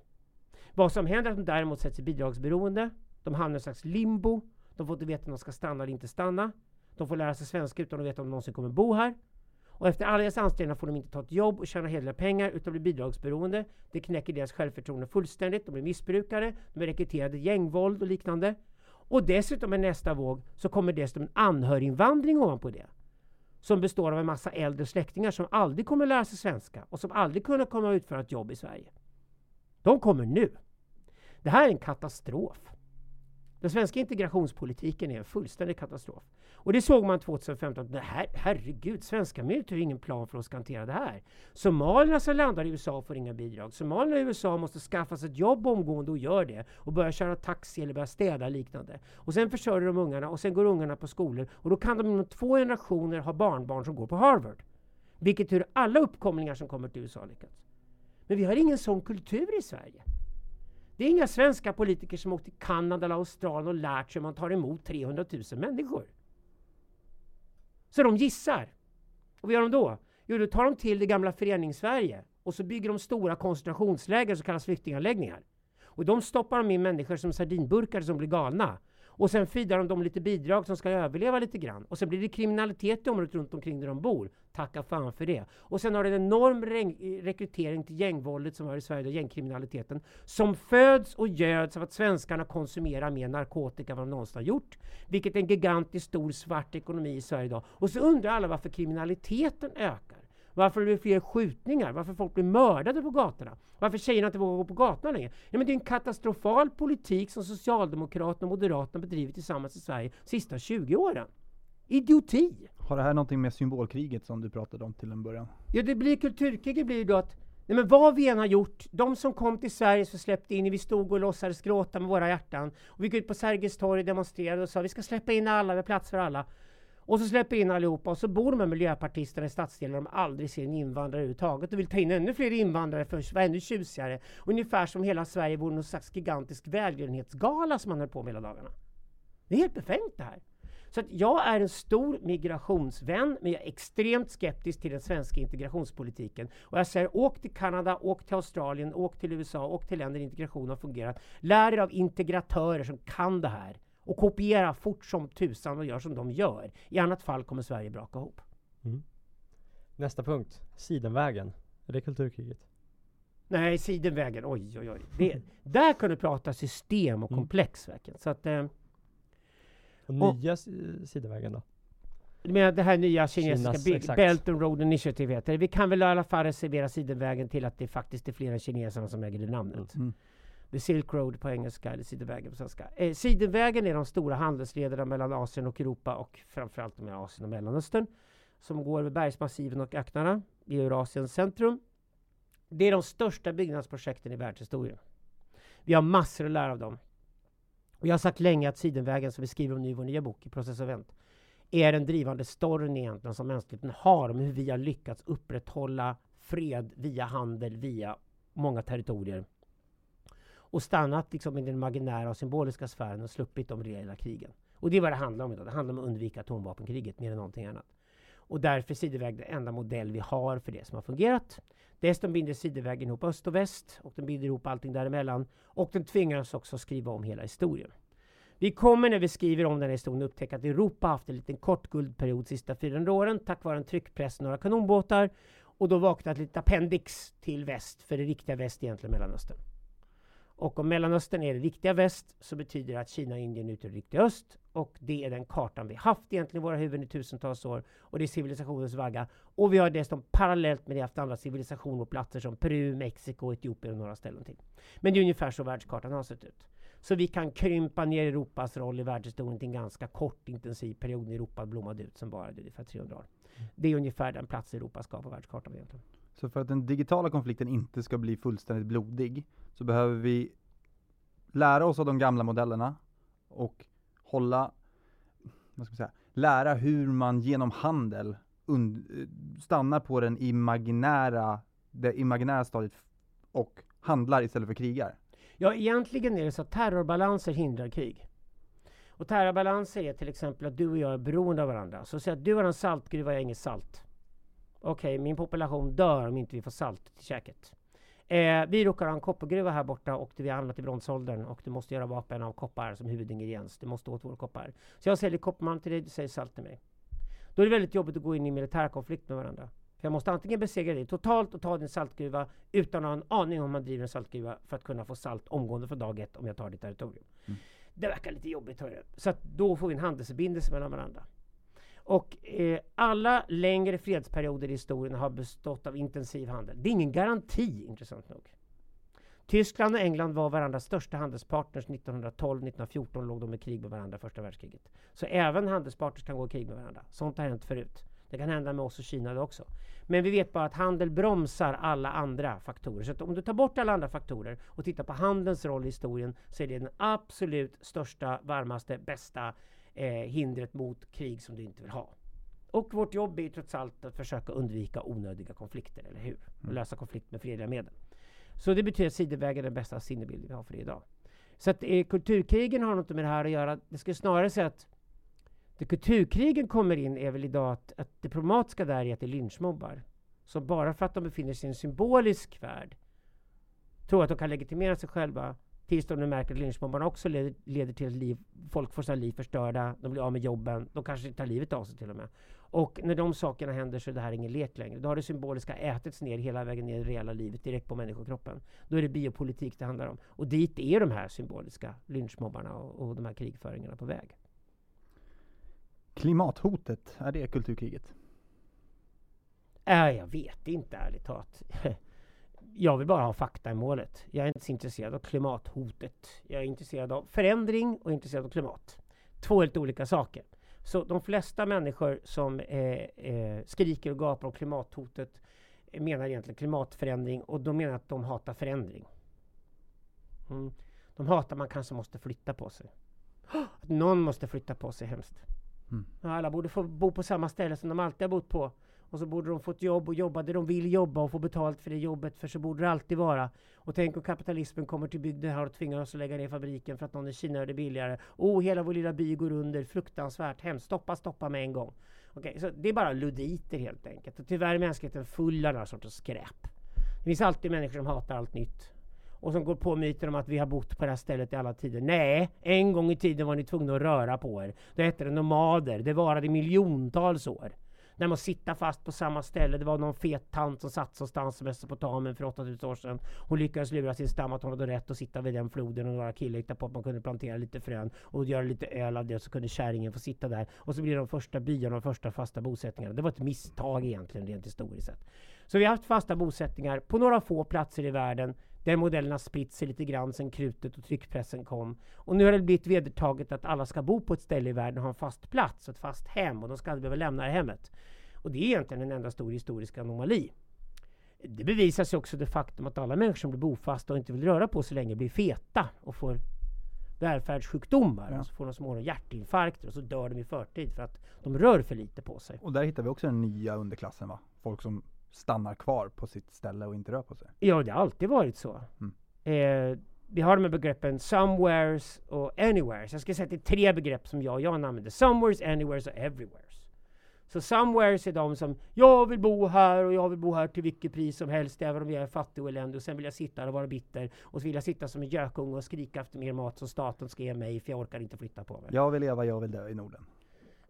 Vad som händer är att de däremot sätts i bidragsberoende. De hamnar i en slags limbo. De får inte veta om de ska stanna eller inte stanna. De får lära sig svenska utan att veta om de någonsin kommer bo här. Och efter alla deras ansträngningar får de inte ta ett jobb och tjäna hederliga pengar utan blir bidragsberoende. Det knäcker deras självförtroende fullständigt. De blir missbrukare, de är rekryterade gängvåld och liknande. Och dessutom i nästa våg så kommer dessutom en anhöriginvandring ovanpå det. Som består av en massa äldre släktingar som aldrig kommer lära sig svenska och som aldrig kommer komma och utföra ett jobb i Sverige. De kommer nu. Det här är en katastrof. Den svenska integrationspolitiken är en fullständig katastrof. Och det såg man 2015. Det här, herregud, svenska myndigheter har ingen plan för att hantera det här. Somalierna som landar i USA får inga bidrag. Somalierna i USA måste skaffa sig ett jobb omgående och gör det. Och börja köra taxi eller börja städa liknande. Och sen försörjer de ungarna och sen går ungarna på skolor. Och då kan de inom två generationer ha barnbarn som går på Harvard. Vilket hur alla uppkomlingar som kommer till USA lyckats. Men vi har ingen sån kultur i Sverige. Det är inga svenska politiker som åkt till Kanada eller Australien och lärt sig hur man tar emot 300 000 människor. Så de gissar. Och vad gör de då? Jo, då tar de till det gamla förenings-Sverige och så bygger de stora koncentrationsläger som kallas flyktinganläggningar. Och de stoppar de in människor som sardinburkar som blir galna. Och sen fidar de dem lite bidrag som ska överleva lite grann. Och sen blir det kriminalitet i området runt omkring där de bor. Tacka fan för det. Och sen har det en enorm rekrytering till gängvåldet som har i Sverige, gängkriminaliteten, som föds och göds av att svenskarna konsumerar mer narkotika än vad de någonsin har gjort. Vilket är en gigantiskt stor svart ekonomi i Sverige idag. Och så undrar alla varför kriminaliteten ökar. Varför det blir fler skjutningar? Varför folk blir mördade på gatorna? Varför tjejerna inte vågar gå på gatorna längre? Ja, men det är en katastrofal politik som Socialdemokraterna och Moderaterna bedrivit tillsammans i Sverige de sista 20 åren. Idioti! Har det här någonting med symbolkriget som du pratade om till en början? Ja, det blir kulturkriget blir då att Nej, men vad vi än har gjort, de som kom till Sverige så släppte in, vi stod och låtsades gråta med våra hjärtan. Och vi gick ut på Sergels torg och demonstrerade och sa vi ska släppa in alla, vi har plats för alla. Och så släpper in allihopa och så bor de här miljöpartisterna i stadsdelar de aldrig ser en invandrare överhuvudtaget och vill ta in ännu fler invandrare för att vara ännu tjusigare. Ungefär som hela Sverige vore någon slags gigantisk välgörenhetsgala som man höll på med hela dagarna. Det är helt befängt det här. Så att jag är en stor migrationsvän, men jag är extremt skeptisk till den svenska integrationspolitiken. Och jag säger åk till Kanada, åk till Australien, åk till USA, åk till länder där integration har fungerat. Lär er av integratörer som kan det här och kopiera fort som tusan och gör som de gör. I annat fall kommer Sverige braka ihop. Mm. Nästa punkt, Sidenvägen. Är det kulturkriget? Nej, Sidenvägen, oj oj oj. Det, där kan du prata system och mm. komplex verkligen. Så att, eh, Och nya s- sidenvägen då? Du menar det här nya kinesiska Kinas. Belt and Road Initiative heter det. Vi kan väl i alla fall reservera sidenvägen till att det faktiskt är fler än kineserna som äger det namnet. Mm. The Silk Road på engelska eller Sidenvägen på svenska. Eh, Sidenvägen är de stora handelslederna mellan Asien och Europa och framförallt med Asien och Mellanöstern. Som går över bergsmassiven och öknarna i Eurasiens centrum. Det är de största byggnadsprojekten i världshistorien. Vi har massor att lära av dem. Och jag har sagt länge att Sidenvägen, som vi skriver om nu i vår nya bok i Process of Event, är den drivande storyn egentligen som mänskligheten har om hur vi har lyckats upprätthålla fred via handel, via många territorier och stannat liksom i den marginära och symboliska sfären och sluppit de reella krigen. Och det är vad det handlar om idag. Det handlar om att undvika atomvapenkriget mer än någonting annat. Och därför är Sideväg den enda modell vi har för det som har fungerat. Dessutom binder sidovägen ihop öst och väst och den binder ihop allting däremellan. Och den tvingar oss också att skriva om hela historien. Vi kommer när vi skriver om den här historien upptäcka att Europa haft en liten kort guldperiod de sista 400 åren tack vare en tryckpress och några kanonbåtar. Och då vaknar ett litet appendix till väst, för det riktiga väst är egentligen Mellanöstern. Och om Mellanöstern är det riktiga väst så betyder det att Kina och Indien utgör det riktiga öst. Och det är den kartan vi haft egentligen i våra huvuden i tusentals år. Och det är civilisationens vagga. Och vi har dessutom parallellt med det haft andra civilisationer på platser som Peru, Mexiko, Etiopien och några ställen till. Men det är ungefär så världskartan har sett ut. Så vi kan krympa ner Europas roll i världshistorien till en ganska kort intensiv period när Europa blommade ut som bara ungefär 300 år. Det är ungefär den plats Europa ska på världskartan egentligen. Så för att den digitala konflikten inte ska bli fullständigt blodig så behöver vi lära oss av de gamla modellerna och hålla, vad ska man säga, lära hur man genom handel und- stannar på den imaginära, det imaginära stadiet och handlar istället för krigar. Ja, egentligen är det så att terrorbalanser hindrar krig. Och terrorbalanser är till exempel att du och jag är beroende av varandra. Så säg att du har en saltgruva, jag har inget salt. Okej, min population dör om inte vi får salt till käket. Eh, vi råkar ha en koppargruva här borta och vi har hamnat i bronsåldern och du måste göra vapen av koppar som huvudingrediens. Du måste åt vår koppar. Så jag säljer kopparmalm till dig, du säger salt till mig. Då är det väldigt jobbigt att gå in i militär konflikt med varandra. För jag måste antingen besegra dig totalt och ta din saltgruva utan att ha en aning om man driver en saltgruva för att kunna få salt omgående från dag ett om jag tar ditt territorium. Mm. Det verkar lite jobbigt hörru. Så att då får vi en handelsförbindelse mellan varandra. Och eh, alla längre fredsperioder i historien har bestått av intensiv handel. Det är ingen garanti, intressant nog. Tyskland och England var varandras största handelspartners 1912-1914 låg de i krig med varandra första världskriget. Så även handelspartners kan gå i krig med varandra. Sånt har hänt förut. Det kan hända med oss och Kina också. Men vi vet bara att handel bromsar alla andra faktorer. Så att om du tar bort alla andra faktorer och tittar på handelns roll i historien så är det den absolut största, varmaste, bästa eh, hindret mot krig som du inte vill ha. Och vårt jobb är trots allt att försöka undvika onödiga konflikter, eller hur? Och Mm. lösa konflikt med fredliga medel. Så det betyder att sideväg är den bästa sinnebilden vi har för det idag. Så att eh, kulturkrigen har något med det här att göra. Det skulle snarare säga att det kulturkrigen kommer in är väl idag att, att det problematiska där är att det är lynchmobbar. Så bara för att de befinner sig i en symbolisk värld tror att de kan legitimera sig själva tills de nu märker att lynchmobbarna också leder, leder till att liv, folk får sina liv förstörda, de blir av med jobben, de kanske tar livet av sig till och med. Och när de sakerna händer så är det här ingen lek längre. Då har det symboliska ätits ner hela vägen ner i det reella livet, direkt på människokroppen. Då är det biopolitik det handlar om. Och dit är de här symboliska lynchmobbarna och, och de här krigföringarna på väg. Klimathotet, är det kulturkriget? Äh, jag vet inte ärligt talat. Jag vill bara ha fakta i målet. Jag är inte så intresserad av klimathotet. Jag är intresserad av förändring och intresserad av klimat. Två helt olika saker. Så de flesta människor som eh, eh, skriker och gapar om klimathotet menar egentligen klimatförändring och de menar att de hatar förändring. Mm. De hatar man kanske måste flytta på sig. Att någon måste flytta på sig hemskt. Mm. Alla borde få bo på samma ställe som de alltid har bott på. Och så borde de få ett jobb och jobba där de vill jobba och få betalt för det jobbet, för så borde det alltid vara. Och tänk om kapitalismen kommer till bygden här och tvingar oss att lägga ner fabriken för att någon i Kina gör det billigare. Oh, hela vår lilla by går under, fruktansvärt hemskt. Stoppa, stoppa med en gång. Okay, så det är bara luditer helt enkelt. Och tyvärr är mänskligheten full av den här sortens skräp. Det finns alltid människor som hatar allt nytt. Och som går på myten om att vi har bott på det här stället i alla tider. Nej, en gång i tiden var ni tvungna att röra på er. Då hette det nomader. Det varade miljontals år. Där man sitta fast på samma ställe. Det var någon fet tant som satt någonstans i Mesopotamien för 8000 år sedan. Hon lyckades lura sin stam att hon hade rätt att sitta vid den floden och några killar hittade på att man kunde plantera lite frön och göra lite öl av det så kunde kärringen få sitta där. Och så blev de första byarna och första fasta bosättningarna. Det var ett misstag egentligen rent historiskt sett. Så vi har haft fasta bosättningar på några få platser i världen där modellen har spritt sig lite grann sen krutet och tryckpressen kom. Och nu har det blivit vedertaget att alla ska bo på ett ställe i världen och ha en fast plats, ett fast hem och de ska aldrig behöva lämna hemmet. Och det är egentligen en enda stor historisk anomali. Det bevisas ju också det faktum att alla människor som blir bofasta och inte vill röra på sig länge blir feta och får välfärdssjukdomar. Ja. Alltså får de småningom hjärtinfarkter och så dör de i förtid för att de rör för lite på sig. Och där hittar vi också den nya underklassen va? Folk som stannar kvar på sitt ställe och inte rör på sig. Ja, det har alltid varit så. Mm. Eh, vi har de här begreppen somewheres och anywheres. Jag ska säga att det är tre begrepp som jag och Jan använder. Somewheres, anywheres och everywheres. Så somewheres är de som jag vill bo här och jag vill bo här till vilket pris som helst även om jag är fattig och eländig och sen vill jag sitta här och vara bitter och så vill jag sitta som en gökunge och skrika efter mer mat som staten ska ge mig för jag orkar inte flytta på mig. Jag vill leva, jag vill dö i Norden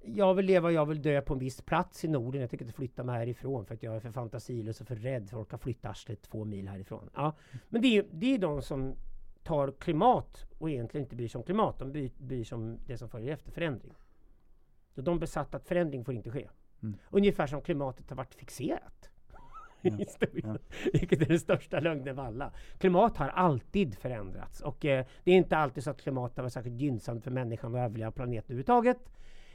jag vill leva, jag vill dö på en viss plats i Norden. Jag tänker inte flytta mig härifrån för att jag är för fantasilös och för rädd för att orka flytta arslet två mil härifrån. Ja. Men det är, det är de som tar klimat och egentligen inte bryr sig om klimat. De bryr, bryr sig om det som följer efter förändring. Så de besatt att förändring får inte ske. Mm. Ungefär som klimatet har varit fixerat. Ja. historien. Ja. Vilket är den största lögnen av alla. Klimat har alltid förändrats och eh, det är inte alltid så att klimatet har varit särskilt gynnsamt för människan att överleva planeten överhuvudtaget.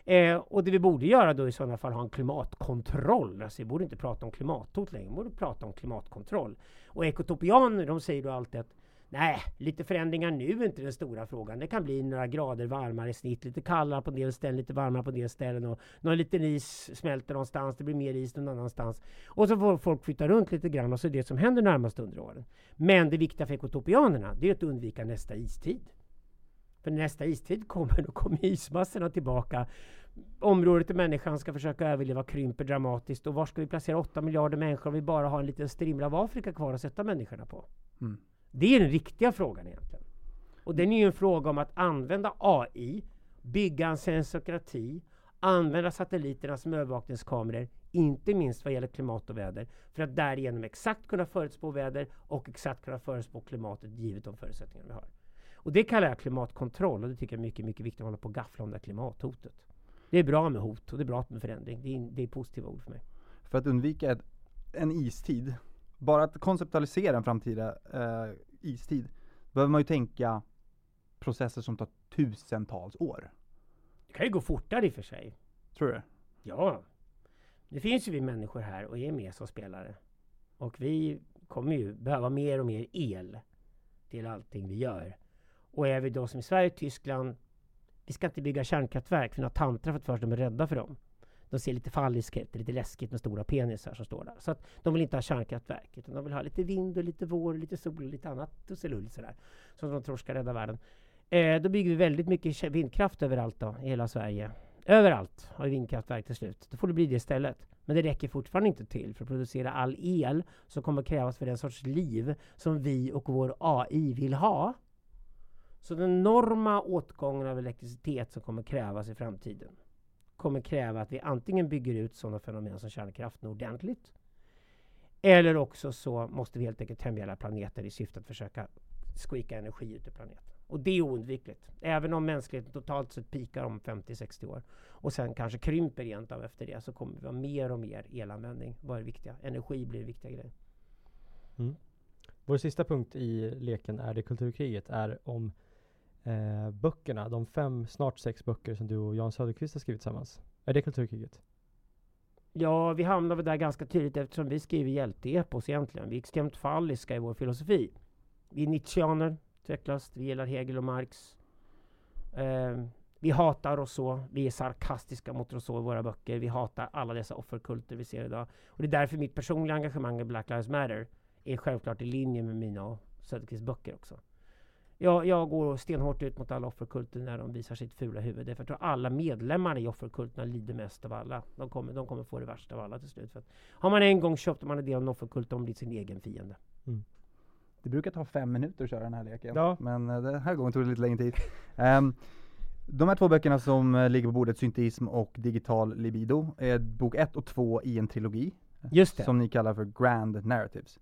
Eh, och det vi borde göra då i sådana fall ha en klimatkontroll. Alltså vi borde inte prata om klimathot längre, vi borde prata om klimatkontroll. Och ekotopianer de säger då alltid att Nej, lite förändringar nu är inte den stora frågan. Det kan bli några grader varmare i snitt, lite kallare på en del ställen, lite varmare på en del ställen och någon liten is smälter någonstans, det blir mer is någon annanstans. Och så får folk flytta runt lite grann och så är det som händer närmast under åren. Men det viktiga för ekotopianerna, det är att undvika nästa istid. För när nästa istid kommer, då kommer ismassorna tillbaka. Området där människan ska försöka överleva krymper dramatiskt. Och var ska vi placera 8 miljarder människor om vi bara har en liten strimla av Afrika kvar att sätta människorna på? Mm. Det är den riktiga frågan egentligen. Och den är ju en fråga om att använda AI, bygga en sensokrati, använda satelliterna som övervakningskameror, inte minst vad gäller klimat och väder, för att därigenom exakt kunna förutspå väder och exakt kunna förutspå klimatet givet de förutsättningar vi har. Och det kallar jag klimatkontroll och det tycker jag är mycket, mycket viktigt att hålla på och gaffla om det klimathotet. Det är bra med hot och det är bra med förändring. Det är, det är positiva ord för mig. För att undvika ett, en istid, bara att konceptualisera en framtida eh, istid, behöver man ju tänka processer som tar tusentals år. Det kan ju gå fortare i och för sig. Tror du? Ja. Det finns ju vi människor här och är med som spelare. Och vi kommer ju behöva mer och mer el till allting vi gör. Och är vi då som i Sverige och Tyskland, vi ska inte bygga kärnkraftverk för några tantrar för att först de är rädda för dem. De ser lite falliska ut, lite läskigt med stora penisar som står där. Så att de vill inte ha kärnkraftverk, utan de vill ha lite vind och lite vår, lite sol och lite annat och sådär. Som de tror ska rädda världen. Eh, då bygger vi väldigt mycket vindkraft överallt då, i hela Sverige. Överallt har vi vindkraftverk till slut. Då får det bli det istället. Men det räcker fortfarande inte till för att producera all el som kommer krävas för den sorts liv som vi och vår AI vill ha. Så den enorma åtgången av elektricitet som kommer krävas i framtiden kommer kräva att vi antingen bygger ut sådana fenomen som kärnkraften ordentligt eller också så måste vi helt enkelt tämja alla planeter i syfte att försöka squeaka energi ut ur planeten. Och det är oundvikligt. Även om mänskligheten totalt sett pikar om 50-60 år och sen kanske krymper rent av efter det så kommer vi ha mer och mer elanvändning. Vad är det viktiga? Energi blir en viktiga grej. Mm. Vår sista punkt i leken är det kulturkriget är om eh, böckerna, de fem, snart sex böcker som du och Jan Söderqvist har skrivit tillsammans. Är det kulturkriget? Ja, vi hamnar väl där ganska tydligt eftersom vi skriver hjälteepos egentligen. Vi är extremt falliska i vår filosofi. Vi är Nietzscheaner, utvecklas. Vi gillar Hegel och Marx. Eh, vi hatar Rousseau. Vi är sarkastiska mot Rousseau i våra böcker. Vi hatar alla dessa offerkulter vi ser idag. Och det är därför mitt personliga engagemang i Black Lives Matter är självklart i linje med mina och Söderqvists böcker också. Jag, jag går stenhårt ut mot alla offerkulter när de visar sitt fula huvud. Därför att jag tror alla medlemmarna i offerkulterna lider mest av alla. De kommer, de kommer få det värsta av alla till slut. För att har man en gång köpt man en del av en offerkult, de blir sin egen fiende. Mm. Det brukar ta fem minuter att köra den här leken. Ja. Men uh, den här gången tog det lite längre tid. Um, De här två böckerna som eh, ligger på bordet, Synteism och Digital Libido, är bok ett och två i en trilogi. Just det. Som ni kallar för Grand Narratives.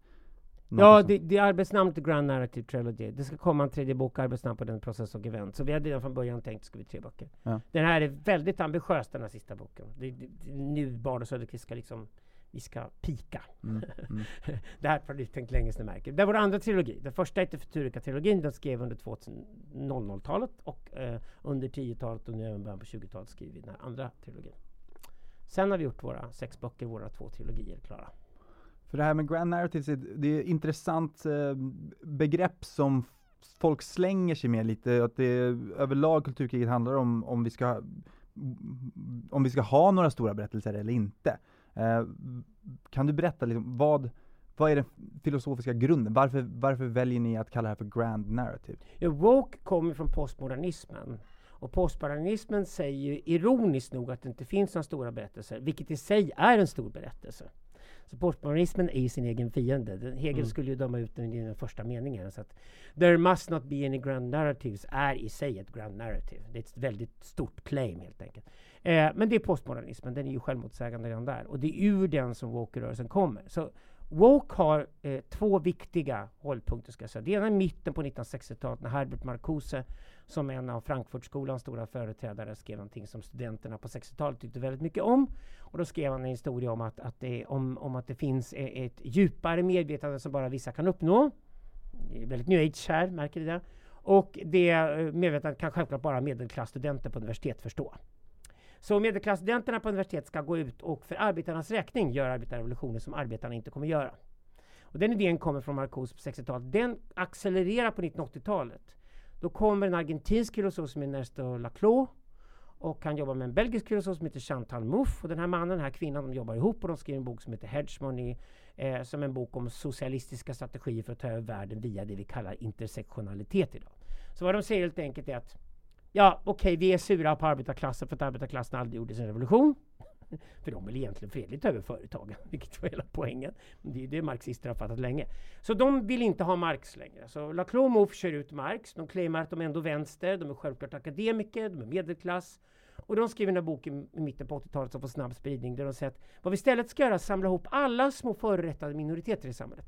Ja, det, det är arbetsnamnet Grand Narrative Trilogy. Det ska komma en tredje bok, arbetsnamn på den process och event. Så vi hade redan från början tänkt att det skulle bli tre böcker. Ja. Den här är väldigt ambitiös, den här sista boken. Det, det, det, nu Bard och Söderqvist ska liksom, vi ska pika. Mm, mm. det här har vi tänkt länge ni märker. Det var vår andra trilogi. Den första heter Futurika-trilogin. Den skrev under 2000-talet och eh, under 10-talet och nu även början på 20-talet skriver vi den här andra trilogin. Sen har vi gjort våra sex böcker, våra två trilogier klara. För det här med Grand Narratives, det är ett intressant eh, begrepp som folk slänger sig med lite, att det överlag kulturkriget handlar om, om vi ska om vi ska ha några stora berättelser eller inte. Eh, kan du berätta liksom, vad, vad är den filosofiska grunden? Varför, varför väljer ni att kalla det här för Grand Narrative? Ja, woke kommer från postmodernismen. Och postmodernismen säger ju ironiskt nog att det inte finns några stora berättelser, vilket i sig är en stor berättelse. Så postmodernismen är ju sin egen fiende. Den- Hegel Mm. skulle ju döma ut den i den första meningen. Så att There must not be any grand narratives är i sig ett grand narrative. Det är ett väldigt stort claim helt enkelt. Eh, men det är postmodernismen, den är ju självmotsägande redan där. Och det är ur den som woke-rörelsen kommer. Så Woke har eh, två viktiga hållpunkter ska jag säga. Det ena är mitten på 1960-talet när Herbert Marcuse som en av Frankfurtskolans stora företrädare skrev någonting som studenterna på 60-talet tyckte väldigt mycket om. Och då skrev han en historia om att, att, det, om, om att det finns eh, ett djupare medvetande som bara vissa kan uppnå. Det är väldigt new age här, märker ni det? Och det eh, medvetandet kan självklart bara medelklassstudenter på universitet förstå. Så medelklassstudenterna på universitet ska gå ut och för arbetarnas räkning göra arbetarrevolutioner som arbetarna inte kommer göra. Och den idén kommer från Marcuse på 60-talet. Den accelererar på 1980-talet. Då kommer en argentinsk filosof som är Ernesto Laclau och han jobbar med en belgisk filosof som heter Chantal Mouffe. Och den här mannen, den här kvinnan, de jobbar ihop och de skriver en bok som heter Hedge Money, eh, som en bok om socialistiska strategier för att ta över världen via det vi kallar intersektionalitet idag. Så vad de säger helt enkelt är att ja, okej, vi är sura på arbetarklassen för att arbetarklassen aldrig gjorde sin revolution. För de vill egentligen fredligt över företagen, vilket var hela poängen. Det är det marxister har fattat länge. Så de vill inte ha Marx längre. Så Laclau och kör ut Marx. De claimar att de är ändå vänster, de är självklart akademiker, de är medelklass. Och de skriver den här boken i mitten på 80-talet som får snabb spridning där de säger att vad vi istället ska göra är att samla ihop alla små förorättade minoriteter i samhället.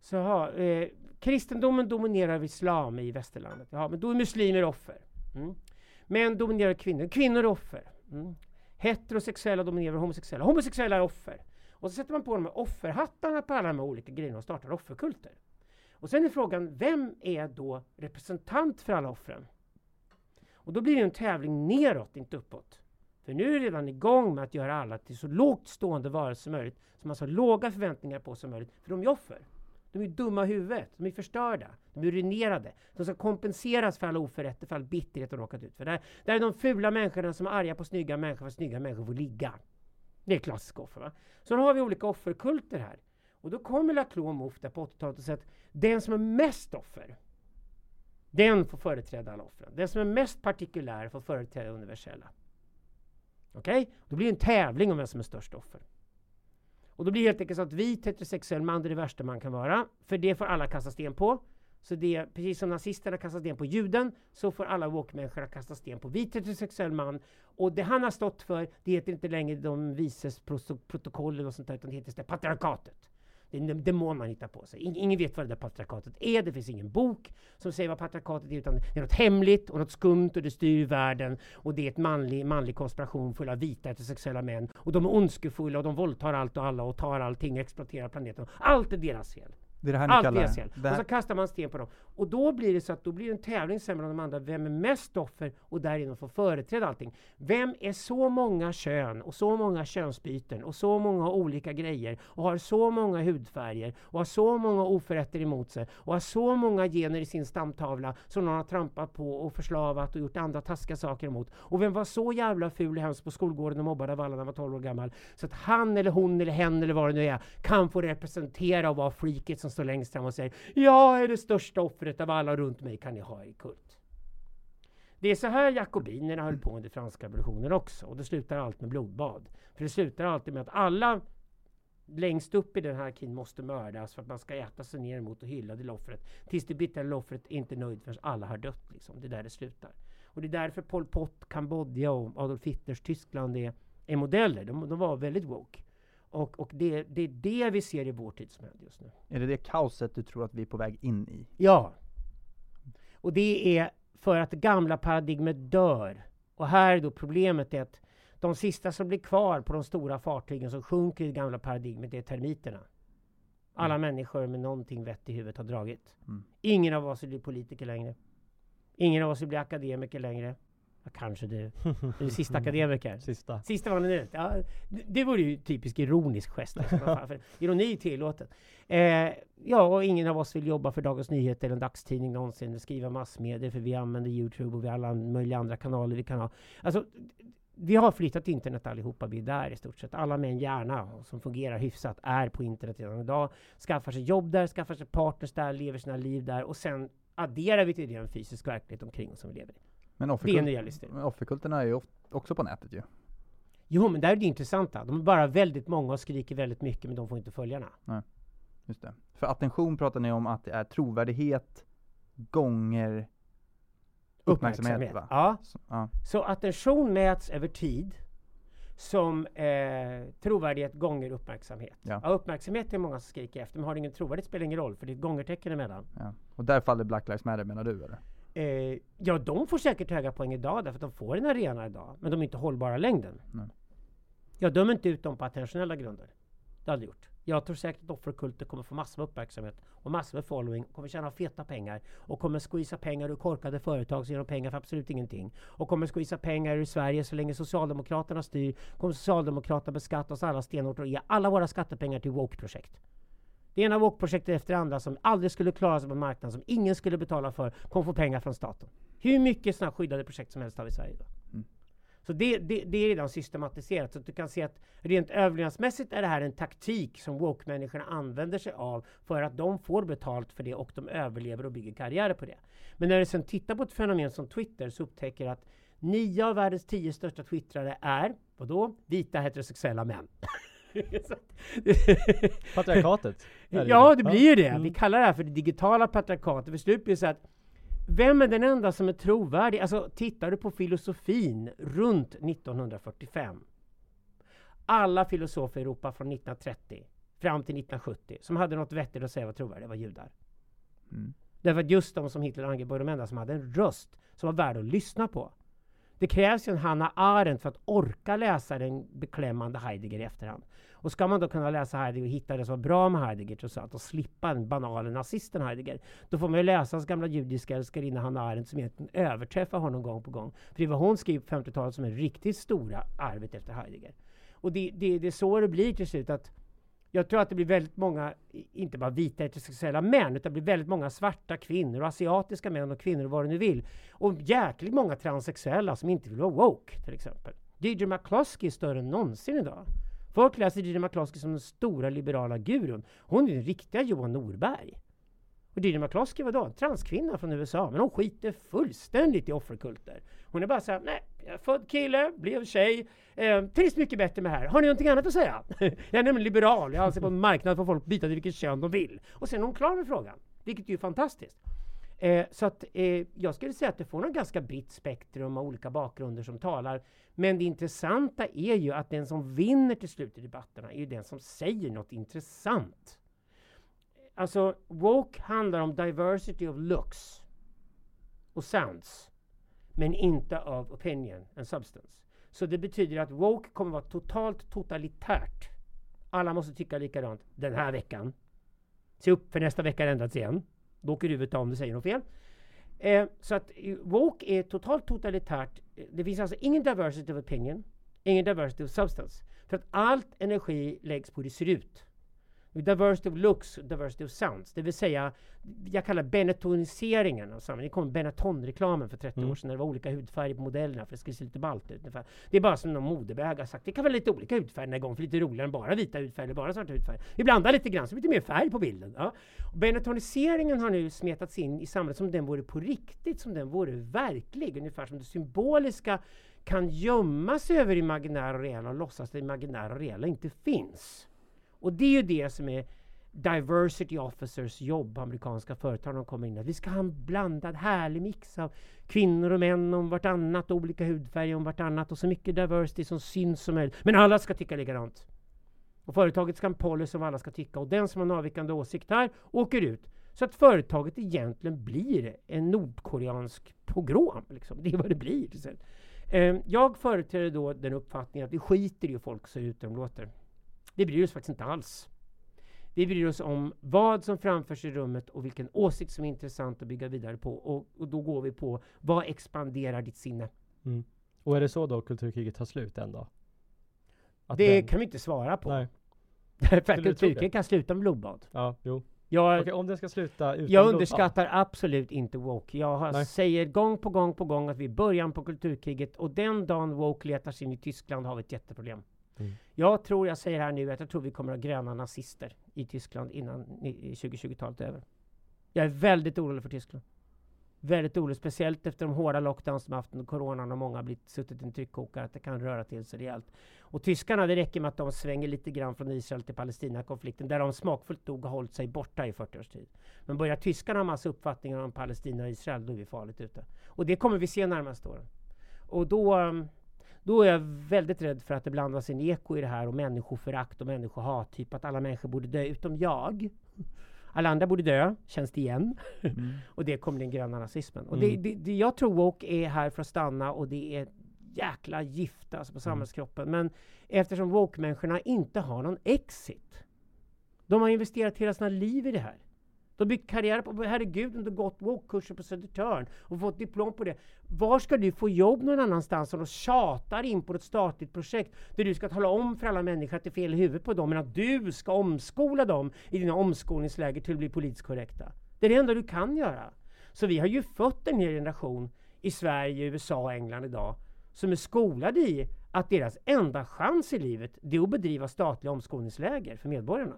Så ja, eh, kristendomen dominerar islam i västerlandet. Ja, men då är muslimer offer. Mm. Män dominerar kvinnor. Kvinnor är offer. Mm. Heterosexuella dominerar homosexuella. Homosexuella är offer. Och så sätter man på de här offerhattarna på alla de här olika grejerna och startar offerkulter. Och sen är frågan, vem är då representant för alla offren? Och då blir det en tävling neråt, inte uppåt. För nu är det redan igång med att göra alla till så lågt stående varelser som möjligt, som har så låga förväntningar på som möjligt, för de är offer. De är dumma i huvudet, de är förstörda, de är ruinerade. De ska kompenseras för alla oförrätter, för all bitterhet de råkat ut för. Det här är de fula människorna som är arga på snygga människor för att snygga människor får ligga. Det är klassiska offer. Va? Så då har vi olika offerkulter här. Och då kommer Laclos och där på 80-talet och säger att den som är mest offer, den får företräda alla offren. Den som är mest partikulär får företräda universella. Okej? Då blir det en tävling om vem som är störst offer. Och då blir det helt enkelt så att vit heterosexuell man är det värsta man kan vara. För det får alla kasta sten på. Så det är precis som nazisterna kastar sten på juden, så får alla woke-människor kasta sten på vit heterosexuell man. Och det han har stått för, det heter inte längre de vises protokoll eller något sånt där, utan det heter istället patriarkatet. Det är en demon man hittar på sig. Ingen vet vad det där patriarkatet är. Det finns ingen bok som säger vad patriarkatet är, utan det är något hemligt och något skumt och det styr världen. Och det är en manlig, manlig konspiration full av vita heterosexuella män. Och de är ondskefulla och de våldtar allt och alla och tar allting och exploaterar planeten. Allt är deras fel. Det är det här ni Allt kallar fel. det Och här, så kastar man sten på dem. Och då blir det så att då blir det en tävling sen mellan de andra. Vem är mest offer och därigenom får företräda allting. Vem är så många kön och så många könsbyten och så många olika grejer och har så många hudfärger och har så många oförrätter emot sig och har så många gener i sin stamtavla som någon har trampat på och förslavat och gjort andra taskiga saker emot. Och vem var så jävla ful och hemsk på skolgården och mobbade av alla när han var 12 år gammal så att han eller hon eller hen eller vad det nu är kan få representera och vara freaket som står längst fram och säger Jag är det största offret av alla runt mig kan ni ha i kult. Det är så här jakobinerna höll på under franska revolutionen också. Och det slutar allt med blodbad. För det slutar alltid med att alla längst upp i den här hierarkin måste mördas för att man ska äta sig ner mot och hylla det offret. Tills det bittra offret är inte nöjd förrän alla har dött. Liksom. Det är där det slutar. Och det är därför Pol Pot, Kambodja och Adolf Hitlers Tyskland är, är modeller. De, de var väldigt woke. Och, och det, det är det vi ser i vår tid som händer just nu. Är det det kaoset du tror att vi är på väg in i? Ja. Och det är för att det gamla paradigmet dör. Och här är då problemet är att de sista som blir kvar på de stora fartygen som sjunker i det gamla paradigmet är termiterna. Alla Mm. människor med någonting vett i huvudet har dragit. Mm. Ingen av oss vill bli politiker längre. Ingen av oss vill bli akademiker längre. Ja, kanske du. Du är sista akademiker. Sista. Sista var ut. Ja, det- vore ju typisk ironisk gest. Alltså, ironi är tillåtet. Eh, ja, och ingen av oss vill jobba för Dagens Nyheter eller en dagstidning någonsin. Skriva massmedier för vi använder Youtube och vi har alla möjliga andra kanaler vi kan ha. Alltså, vi har flyttat internet allihopa. Vi är där i stort sett. Alla med en hjärna som fungerar hyfsat är på internet redan idag. Skaffar sig jobb där, skaffar sig partners där, lever sina liv där och sen adderar vi till det en fysisk verklighet omkring oss som vi lever i. Men Det är offerkulterna är ju också på nätet ju. Jo, men där är det intressanta. De är bara väldigt många och skriker väldigt mycket, men de får inte följarna. Just det. För attention pratar ni om att det är trovärdighet gånger uppmärksamhet, va? Ja, Så, ja. så attention mäts över tid som eh, trovärdighet gånger uppmärksamhet. Ja. Ja. uppmärksamhet är många som skriker efter, men har det ingen trovärdighet spelar ingen roll, för det är ett gångertecken emellan. Ja. Och där faller Black Lives Matter menar du eller? Eh, ja, de får säkert höga poäng idag, därför att de får en arena idag, men de är inte hållbara längden. Nej. Jag dömer inte ut dem på attentionella grunder. Det har jag gjort. Jag tror säkert att offerkulter kommer få massor med uppmärksamhet och massor med following, kommer tjäna feta pengar och kommer squeeza pengar ur korkade företag som ger dem pengar för absolut ingenting. Och kommer squeeza pengar ur Sverige så länge Socialdemokraterna styr, kommer Socialdemokraterna beskatta oss alla stenhårt och ge alla våra skattepengar till woke-projekt. Det ena woke-projektet efter det andra som aldrig skulle klara sig på marknaden, som ingen skulle betala för, kommer få pengar från staten. Hur mycket sådana skyddade projekt som helst har vi i Sverige idag. Mm. Så det, det, det är redan systematiserat. Så att du kan se att rent överlevnadsmässigt är det här en taktik som woke-människorna använder sig av för att de får betalt för det och de överlever och bygger karriärer på det. Men när du sen tittar på ett fenomen som Twitter så upptäcker att nio av världens tio största twittrare är, vadå? Vita heterosexuella män. Patriarkatet. Ja, det blir ju det. Mm. Vi kallar det här för det digitala patriarkatet. För slut blir det så att vem är den enda som är trovärdig? Alltså, tittar du på filosofin runt 1945. Alla filosofer i Europa från 1930 fram till 1970 som hade något vettigt att säga var trovärdiga var judar. Mm. Därför att just de som Hitler angrep var de enda som hade en röst som var värd att lyssna på. Det krävs ju en Hanna Arendt för att orka läsa den beklämmande Heidegger i efterhand. Och ska man då kunna läsa Heidegger och hitta det som var bra med Heidegger trots allt och slippa den banala nazisten Heidegger, då får man ju läsa hans gamla judiska älskarinna Hanna Arendt som egentligen överträffar honom gång på gång. För det var hon skrev på 50-talet som är riktigt stora arvet efter Heidegger. Och det, det, det är så det blir till slut att jag tror att det blir väldigt många, inte bara vita heterosexuella män, utan det blir väldigt många svarta kvinnor och asiatiska män och kvinnor och vad du nu vill. Och jäkligt många transsexuella som inte vill vara woke, till exempel. DJ McCloskey är större än någonsin idag. Folk läser DJ McCloskey som den stora liberala gurun. Hon är den riktiga Johan Norberg. Och Deirdre McCloskey var då en transkvinna från USA, men hon skiter fullständigt i offerkulter. Hon är bara såhär, nej, jag är född kille, blev tjej, eh, trivs mycket bättre med det här. Har ni någonting annat att säga? jag är nämligen liberal, jag anser på en marknad får folk byta till vilket kön de vill. Och sen är hon klar med frågan, vilket är ju fantastiskt. Eh, så att eh, jag skulle säga att det får en ganska brett spektrum av olika bakgrunder som talar. Men det intressanta är ju att den som vinner till slut i debatterna är ju den som säger något intressant. Alltså, woke handlar om diversity of looks och sounds, men inte av opinion and substance. Så det betyder att woke kommer vara totalt totalitärt. Alla måste tycka likadant den här veckan. Se upp för nästa vecka har ändrats igen. Då åker huvudet av om du säger något fel. Eh, så att eh, woke är totalt totalitärt. Det finns alltså ingen diversity of opinion, ingen diversity of substance. För att allt energi läggs på hur det ser ut. Diversity of looks, diversity of sounds. Det vill säga, jag kallar benettoniseringen av samhället. Det kom Benetton-reklamen för 30 Mm. år sedan. när Det var olika hudfärger på modellerna för det skulle se lite ballt ut. ungefär. Det är bara som någon modebag har sagt. Det kan vara lite olika hudfärger den här gången, för lite roligare än bara vita hudfärger eller bara svarta hudfärger. Vi blandar lite grann så det blir lite mer färg på bilden. Ja. Benettoniseringen har nu smetats in i samhället som den vore på riktigt, som den vore verklig. Ungefär som det symboliska kan gömma sig över imaginära och reella och låtsas att det imaginära och reella inte finns. Och det är ju det som är diversity officers jobb amerikanska företag de kommer in. Att vi ska ha en blandad härlig mix av kvinnor och män om vartannat, olika hudfärger om vartannat och så mycket diversity som syns som möjligt. Men alla ska tycka likadant. Och företaget ska ha en policy som alla ska tycka och den som har en avvikande åsikt här åker ut. Så att företaget egentligen blir en nordkoreansk pogrom. Liksom. Det är vad det blir. Eh, jag företräder då den uppfattningen att vi skiter i hur folk ser ut och de låter. Det bryr oss faktiskt inte alls. Vi bryr oss om vad som framförs i rummet och vilken åsikt som är intressant att bygga vidare på. Och, och då går vi på vad expanderar ditt sinne? Mm. Och är det så då kulturkriget tar slut en dag? Att det den... kan vi inte svara på. Nej. Därför att kulturkriget kan sluta med blodbad. Ja, jo. Jag, Okej, om det ska sluta utan Jag underskattar blodbad. absolut inte woke. Jag har, säger gång på gång på gång att vi är början på kulturkriget och den dagen woke letar sig in i Tyskland har vi ett jätteproblem. Mm. Jag tror, jag säger här nu, att jag tror vi kommer att ha gröna nazister i Tyskland innan 2020-talet är över. Jag är väldigt orolig för Tyskland. Väldigt orolig, speciellt efter de hårda lockdowns som haft under coronan och många har blivit suttit i en tryckkokare, att det kan röra till sig rejält. Och tyskarna, det räcker med att de svänger lite grann från Israel till Palestina-konflikten, där de smakfullt nog har hållit sig borta i 40 års tid. Men börjar tyskarna ha massa uppfattningar om Palestina och Israel, då är vi farligt ute. Och det kommer vi se närmaste åren. Och då um, då är jag väldigt rädd för att det blandas in eko i det här och människoförakt och människohat. Typ att alla människor borde dö utom jag. Alla andra borde dö, känns det igen. Mm. och det kommer den gröna nazismen. Och mm. det, det, det, jag tror woke är här för att stanna och det är jäkla gift alltså på mm. samhällskroppen. Men eftersom woke-människorna inte har någon exit. De har investerat hela sina liv i det här. Du har byggt karriär på, herregud, du har gått woke-kurser på Södertörn och fått diplom på det. Var ska du få jobb någon annanstans om de tjatar in på ett statligt projekt där du ska tala om för alla människor att det är fel i huvudet på dem, men att du ska omskola dem i dina omskolningsläger till att bli politiskt korrekta. Det är det enda du kan göra. Så vi har ju fött en hel generation i Sverige, USA och England idag som är skolade i att deras enda chans i livet det är att bedriva statliga omskolningsläger för medborgarna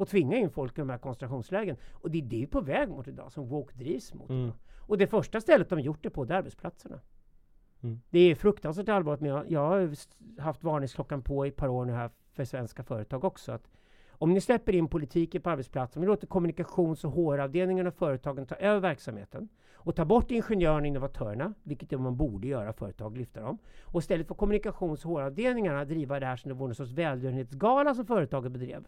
och tvinga in folk i de här koncentrationslägen. Och det är det på väg mot idag, som Woke drivs mot. Mm. Och det första stället de gjort det på, det är arbetsplatserna. Mm. Det är fruktansvärt allvarligt, men jag, jag har haft varningsklockan på i ett par år nu här för svenska företag också. Att om ni släpper in politiken på arbetsplatsen, om ni låter kommunikations och HR-avdelningen och företagen ta över verksamheten och ta bort ingenjörerna och innovatörerna, vilket är vad man borde göra, företag lyfta dem. Och istället för kommunikations och HR-avdelningarna driva det här som det vore en sorts välgörenhetsgala som företaget bedrev.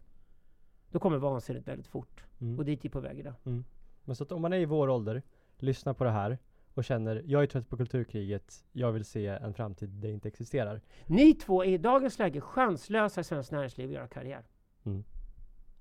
Då kommer vansinnet väldigt fort. Mm. Och dit är på väg idag. Mm. Men så att om man är i vår ålder, lyssnar på det här och känner jag är trött på kulturkriget, jag vill se en framtid där det inte existerar. Ni två är i dagens läge chanslösa i svenskt näringsliv att göra karriär. Mm.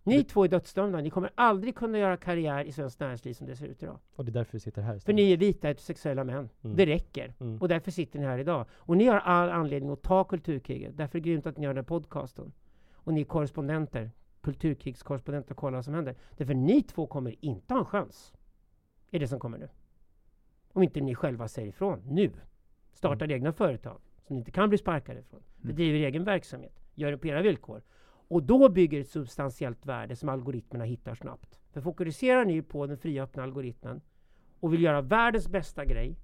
Ni det... två är dödsdömda. Ni kommer aldrig kunna göra karriär i svenskt näringsliv som det ser ut idag. Och det är därför vi sitter här istället. För ni är vita heterosexuella män. Mm. Det räcker. Mm. Och därför sitter ni här idag. Och ni har all anledning att ta kulturkriget. Därför är det grymt att ni gör den här podcasten. Och ni är korrespondenter kulturkrigskorrespondent och kolla vad som händer. Därför ni två kommer inte ha en chans i det som kommer nu. Om inte ni själva säger ifrån nu. Startar mm. egna företag som ni inte kan bli sparkade ifrån. Mm. Bedriver egen verksamhet. Gör det på era villkor. Och då bygger ett substantiellt värde som algoritmerna hittar snabbt. För fokuserar ni på den fria öppna algoritmen och vill göra världens bästa grej,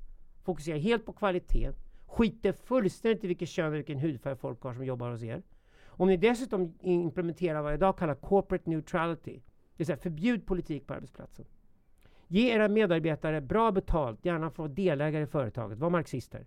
fokuserar helt på kvalitet, skiter fullständigt i vilket kön och vilken hudfärg folk har som jobbar hos er, om ni dessutom implementerar vad jag idag kallar corporate neutrality, det vill säga förbjud politik på arbetsplatsen. Ge era medarbetare bra betalt, gärna få delägare i företaget, var marxister.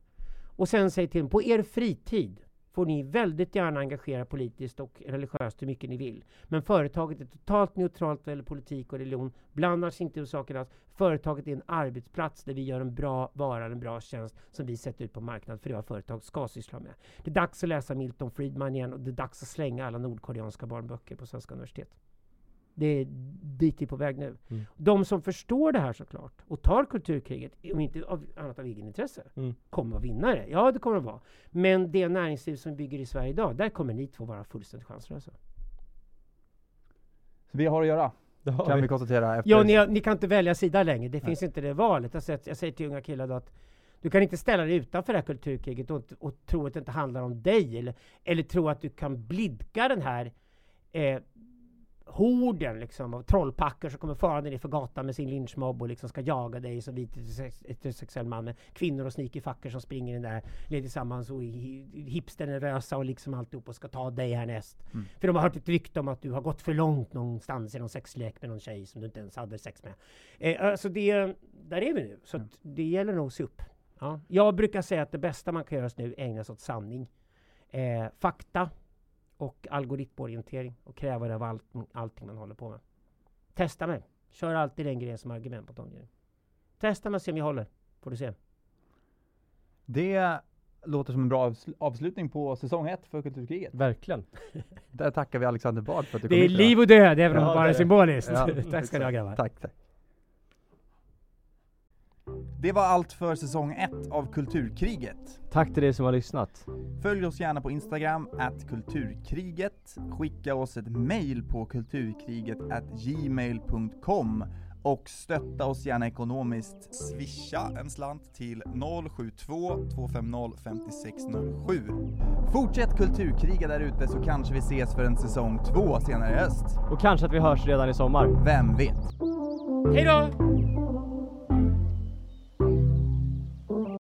Och sen säg till dem, på er fritid får ni väldigt gärna engagera politiskt och religiöst hur mycket ni vill. Men företaget är totalt neutralt vad gäller politik och religion, blandar sig inte i sakerna. Företaget är en arbetsplats där vi gör en bra vara, en bra tjänst som vi sätter ut på marknaden för det vad företag ska syssla med. Det är dags att läsa Milton Friedman igen och det är dags att slänga alla nordkoreanska barnböcker på svenska universitet. Det är dit vi är på väg nu. Mm. De som förstår det här såklart och tar kulturkriget, om inte av annat av egenintresse, mm. kommer att vinna det. Ja, det kommer att vara. Men det näringsliv som bygger i Sverige idag, där kommer ni två vara fullständigt chanslösa. Så vi har att göra, kan vi, vi konstatera. Efter... Ja, ni, ni, kan inte välja sida längre. Det Nej. finns inte det valet. Jag säger, jag säger till unga killar då att du kan inte ställa dig utanför det här kulturkriget och, och tro att det inte handlar om dig. Eller, eller tro att du kan blidka den här eh, horden liksom, av trollpackor som kommer farande ner för gatan med sin lynchmobb och liksom ska jaga dig som vit heterosexuell man med kvinnor och sneakyfackor som springer in där tillsammans och hipsternervösa och liksom alltihop och ska ta dig härnäst. Mm. För de har hört ett rykte om att du har gått för långt någonstans i någon sexlek med någon tjej som du inte ens hade sex med. Eh, alltså det, där är vi nu. Så mm. det gäller nog att se upp. Ja. Jag brukar säga att det bästa man kan göra nu är ägna sig åt sanning. Eh, fakta och algoritmorientering och kräva det av allt, allting man håller på med. Testa mig. Kör alltid den grejen som argument på de grejerna. Testa mig och se om jag håller. Får du se. Det låter som en bra avslutning på säsong ett för Kulturkriget. Verkligen. Där tackar vi Alexander Bard för att du det kom Det är liv och död, även om ja, det bara är symboliskt. Ja, tack ska ni ha grabbar. Tack, tack. Det var allt för säsong 1 av Kulturkriget. Tack till dig som har lyssnat. Följ oss gärna på Instagram, at kulturkriget. Skicka oss ett mail på kulturkriget gmail.com och stötta oss gärna ekonomiskt. Swisha en slant till 072 250 5607. Fortsätt kulturkriga där ute så kanske vi ses för en säsong 2 senare i höst. Och kanske att vi hörs redan i sommar. Vem vet? Hej då!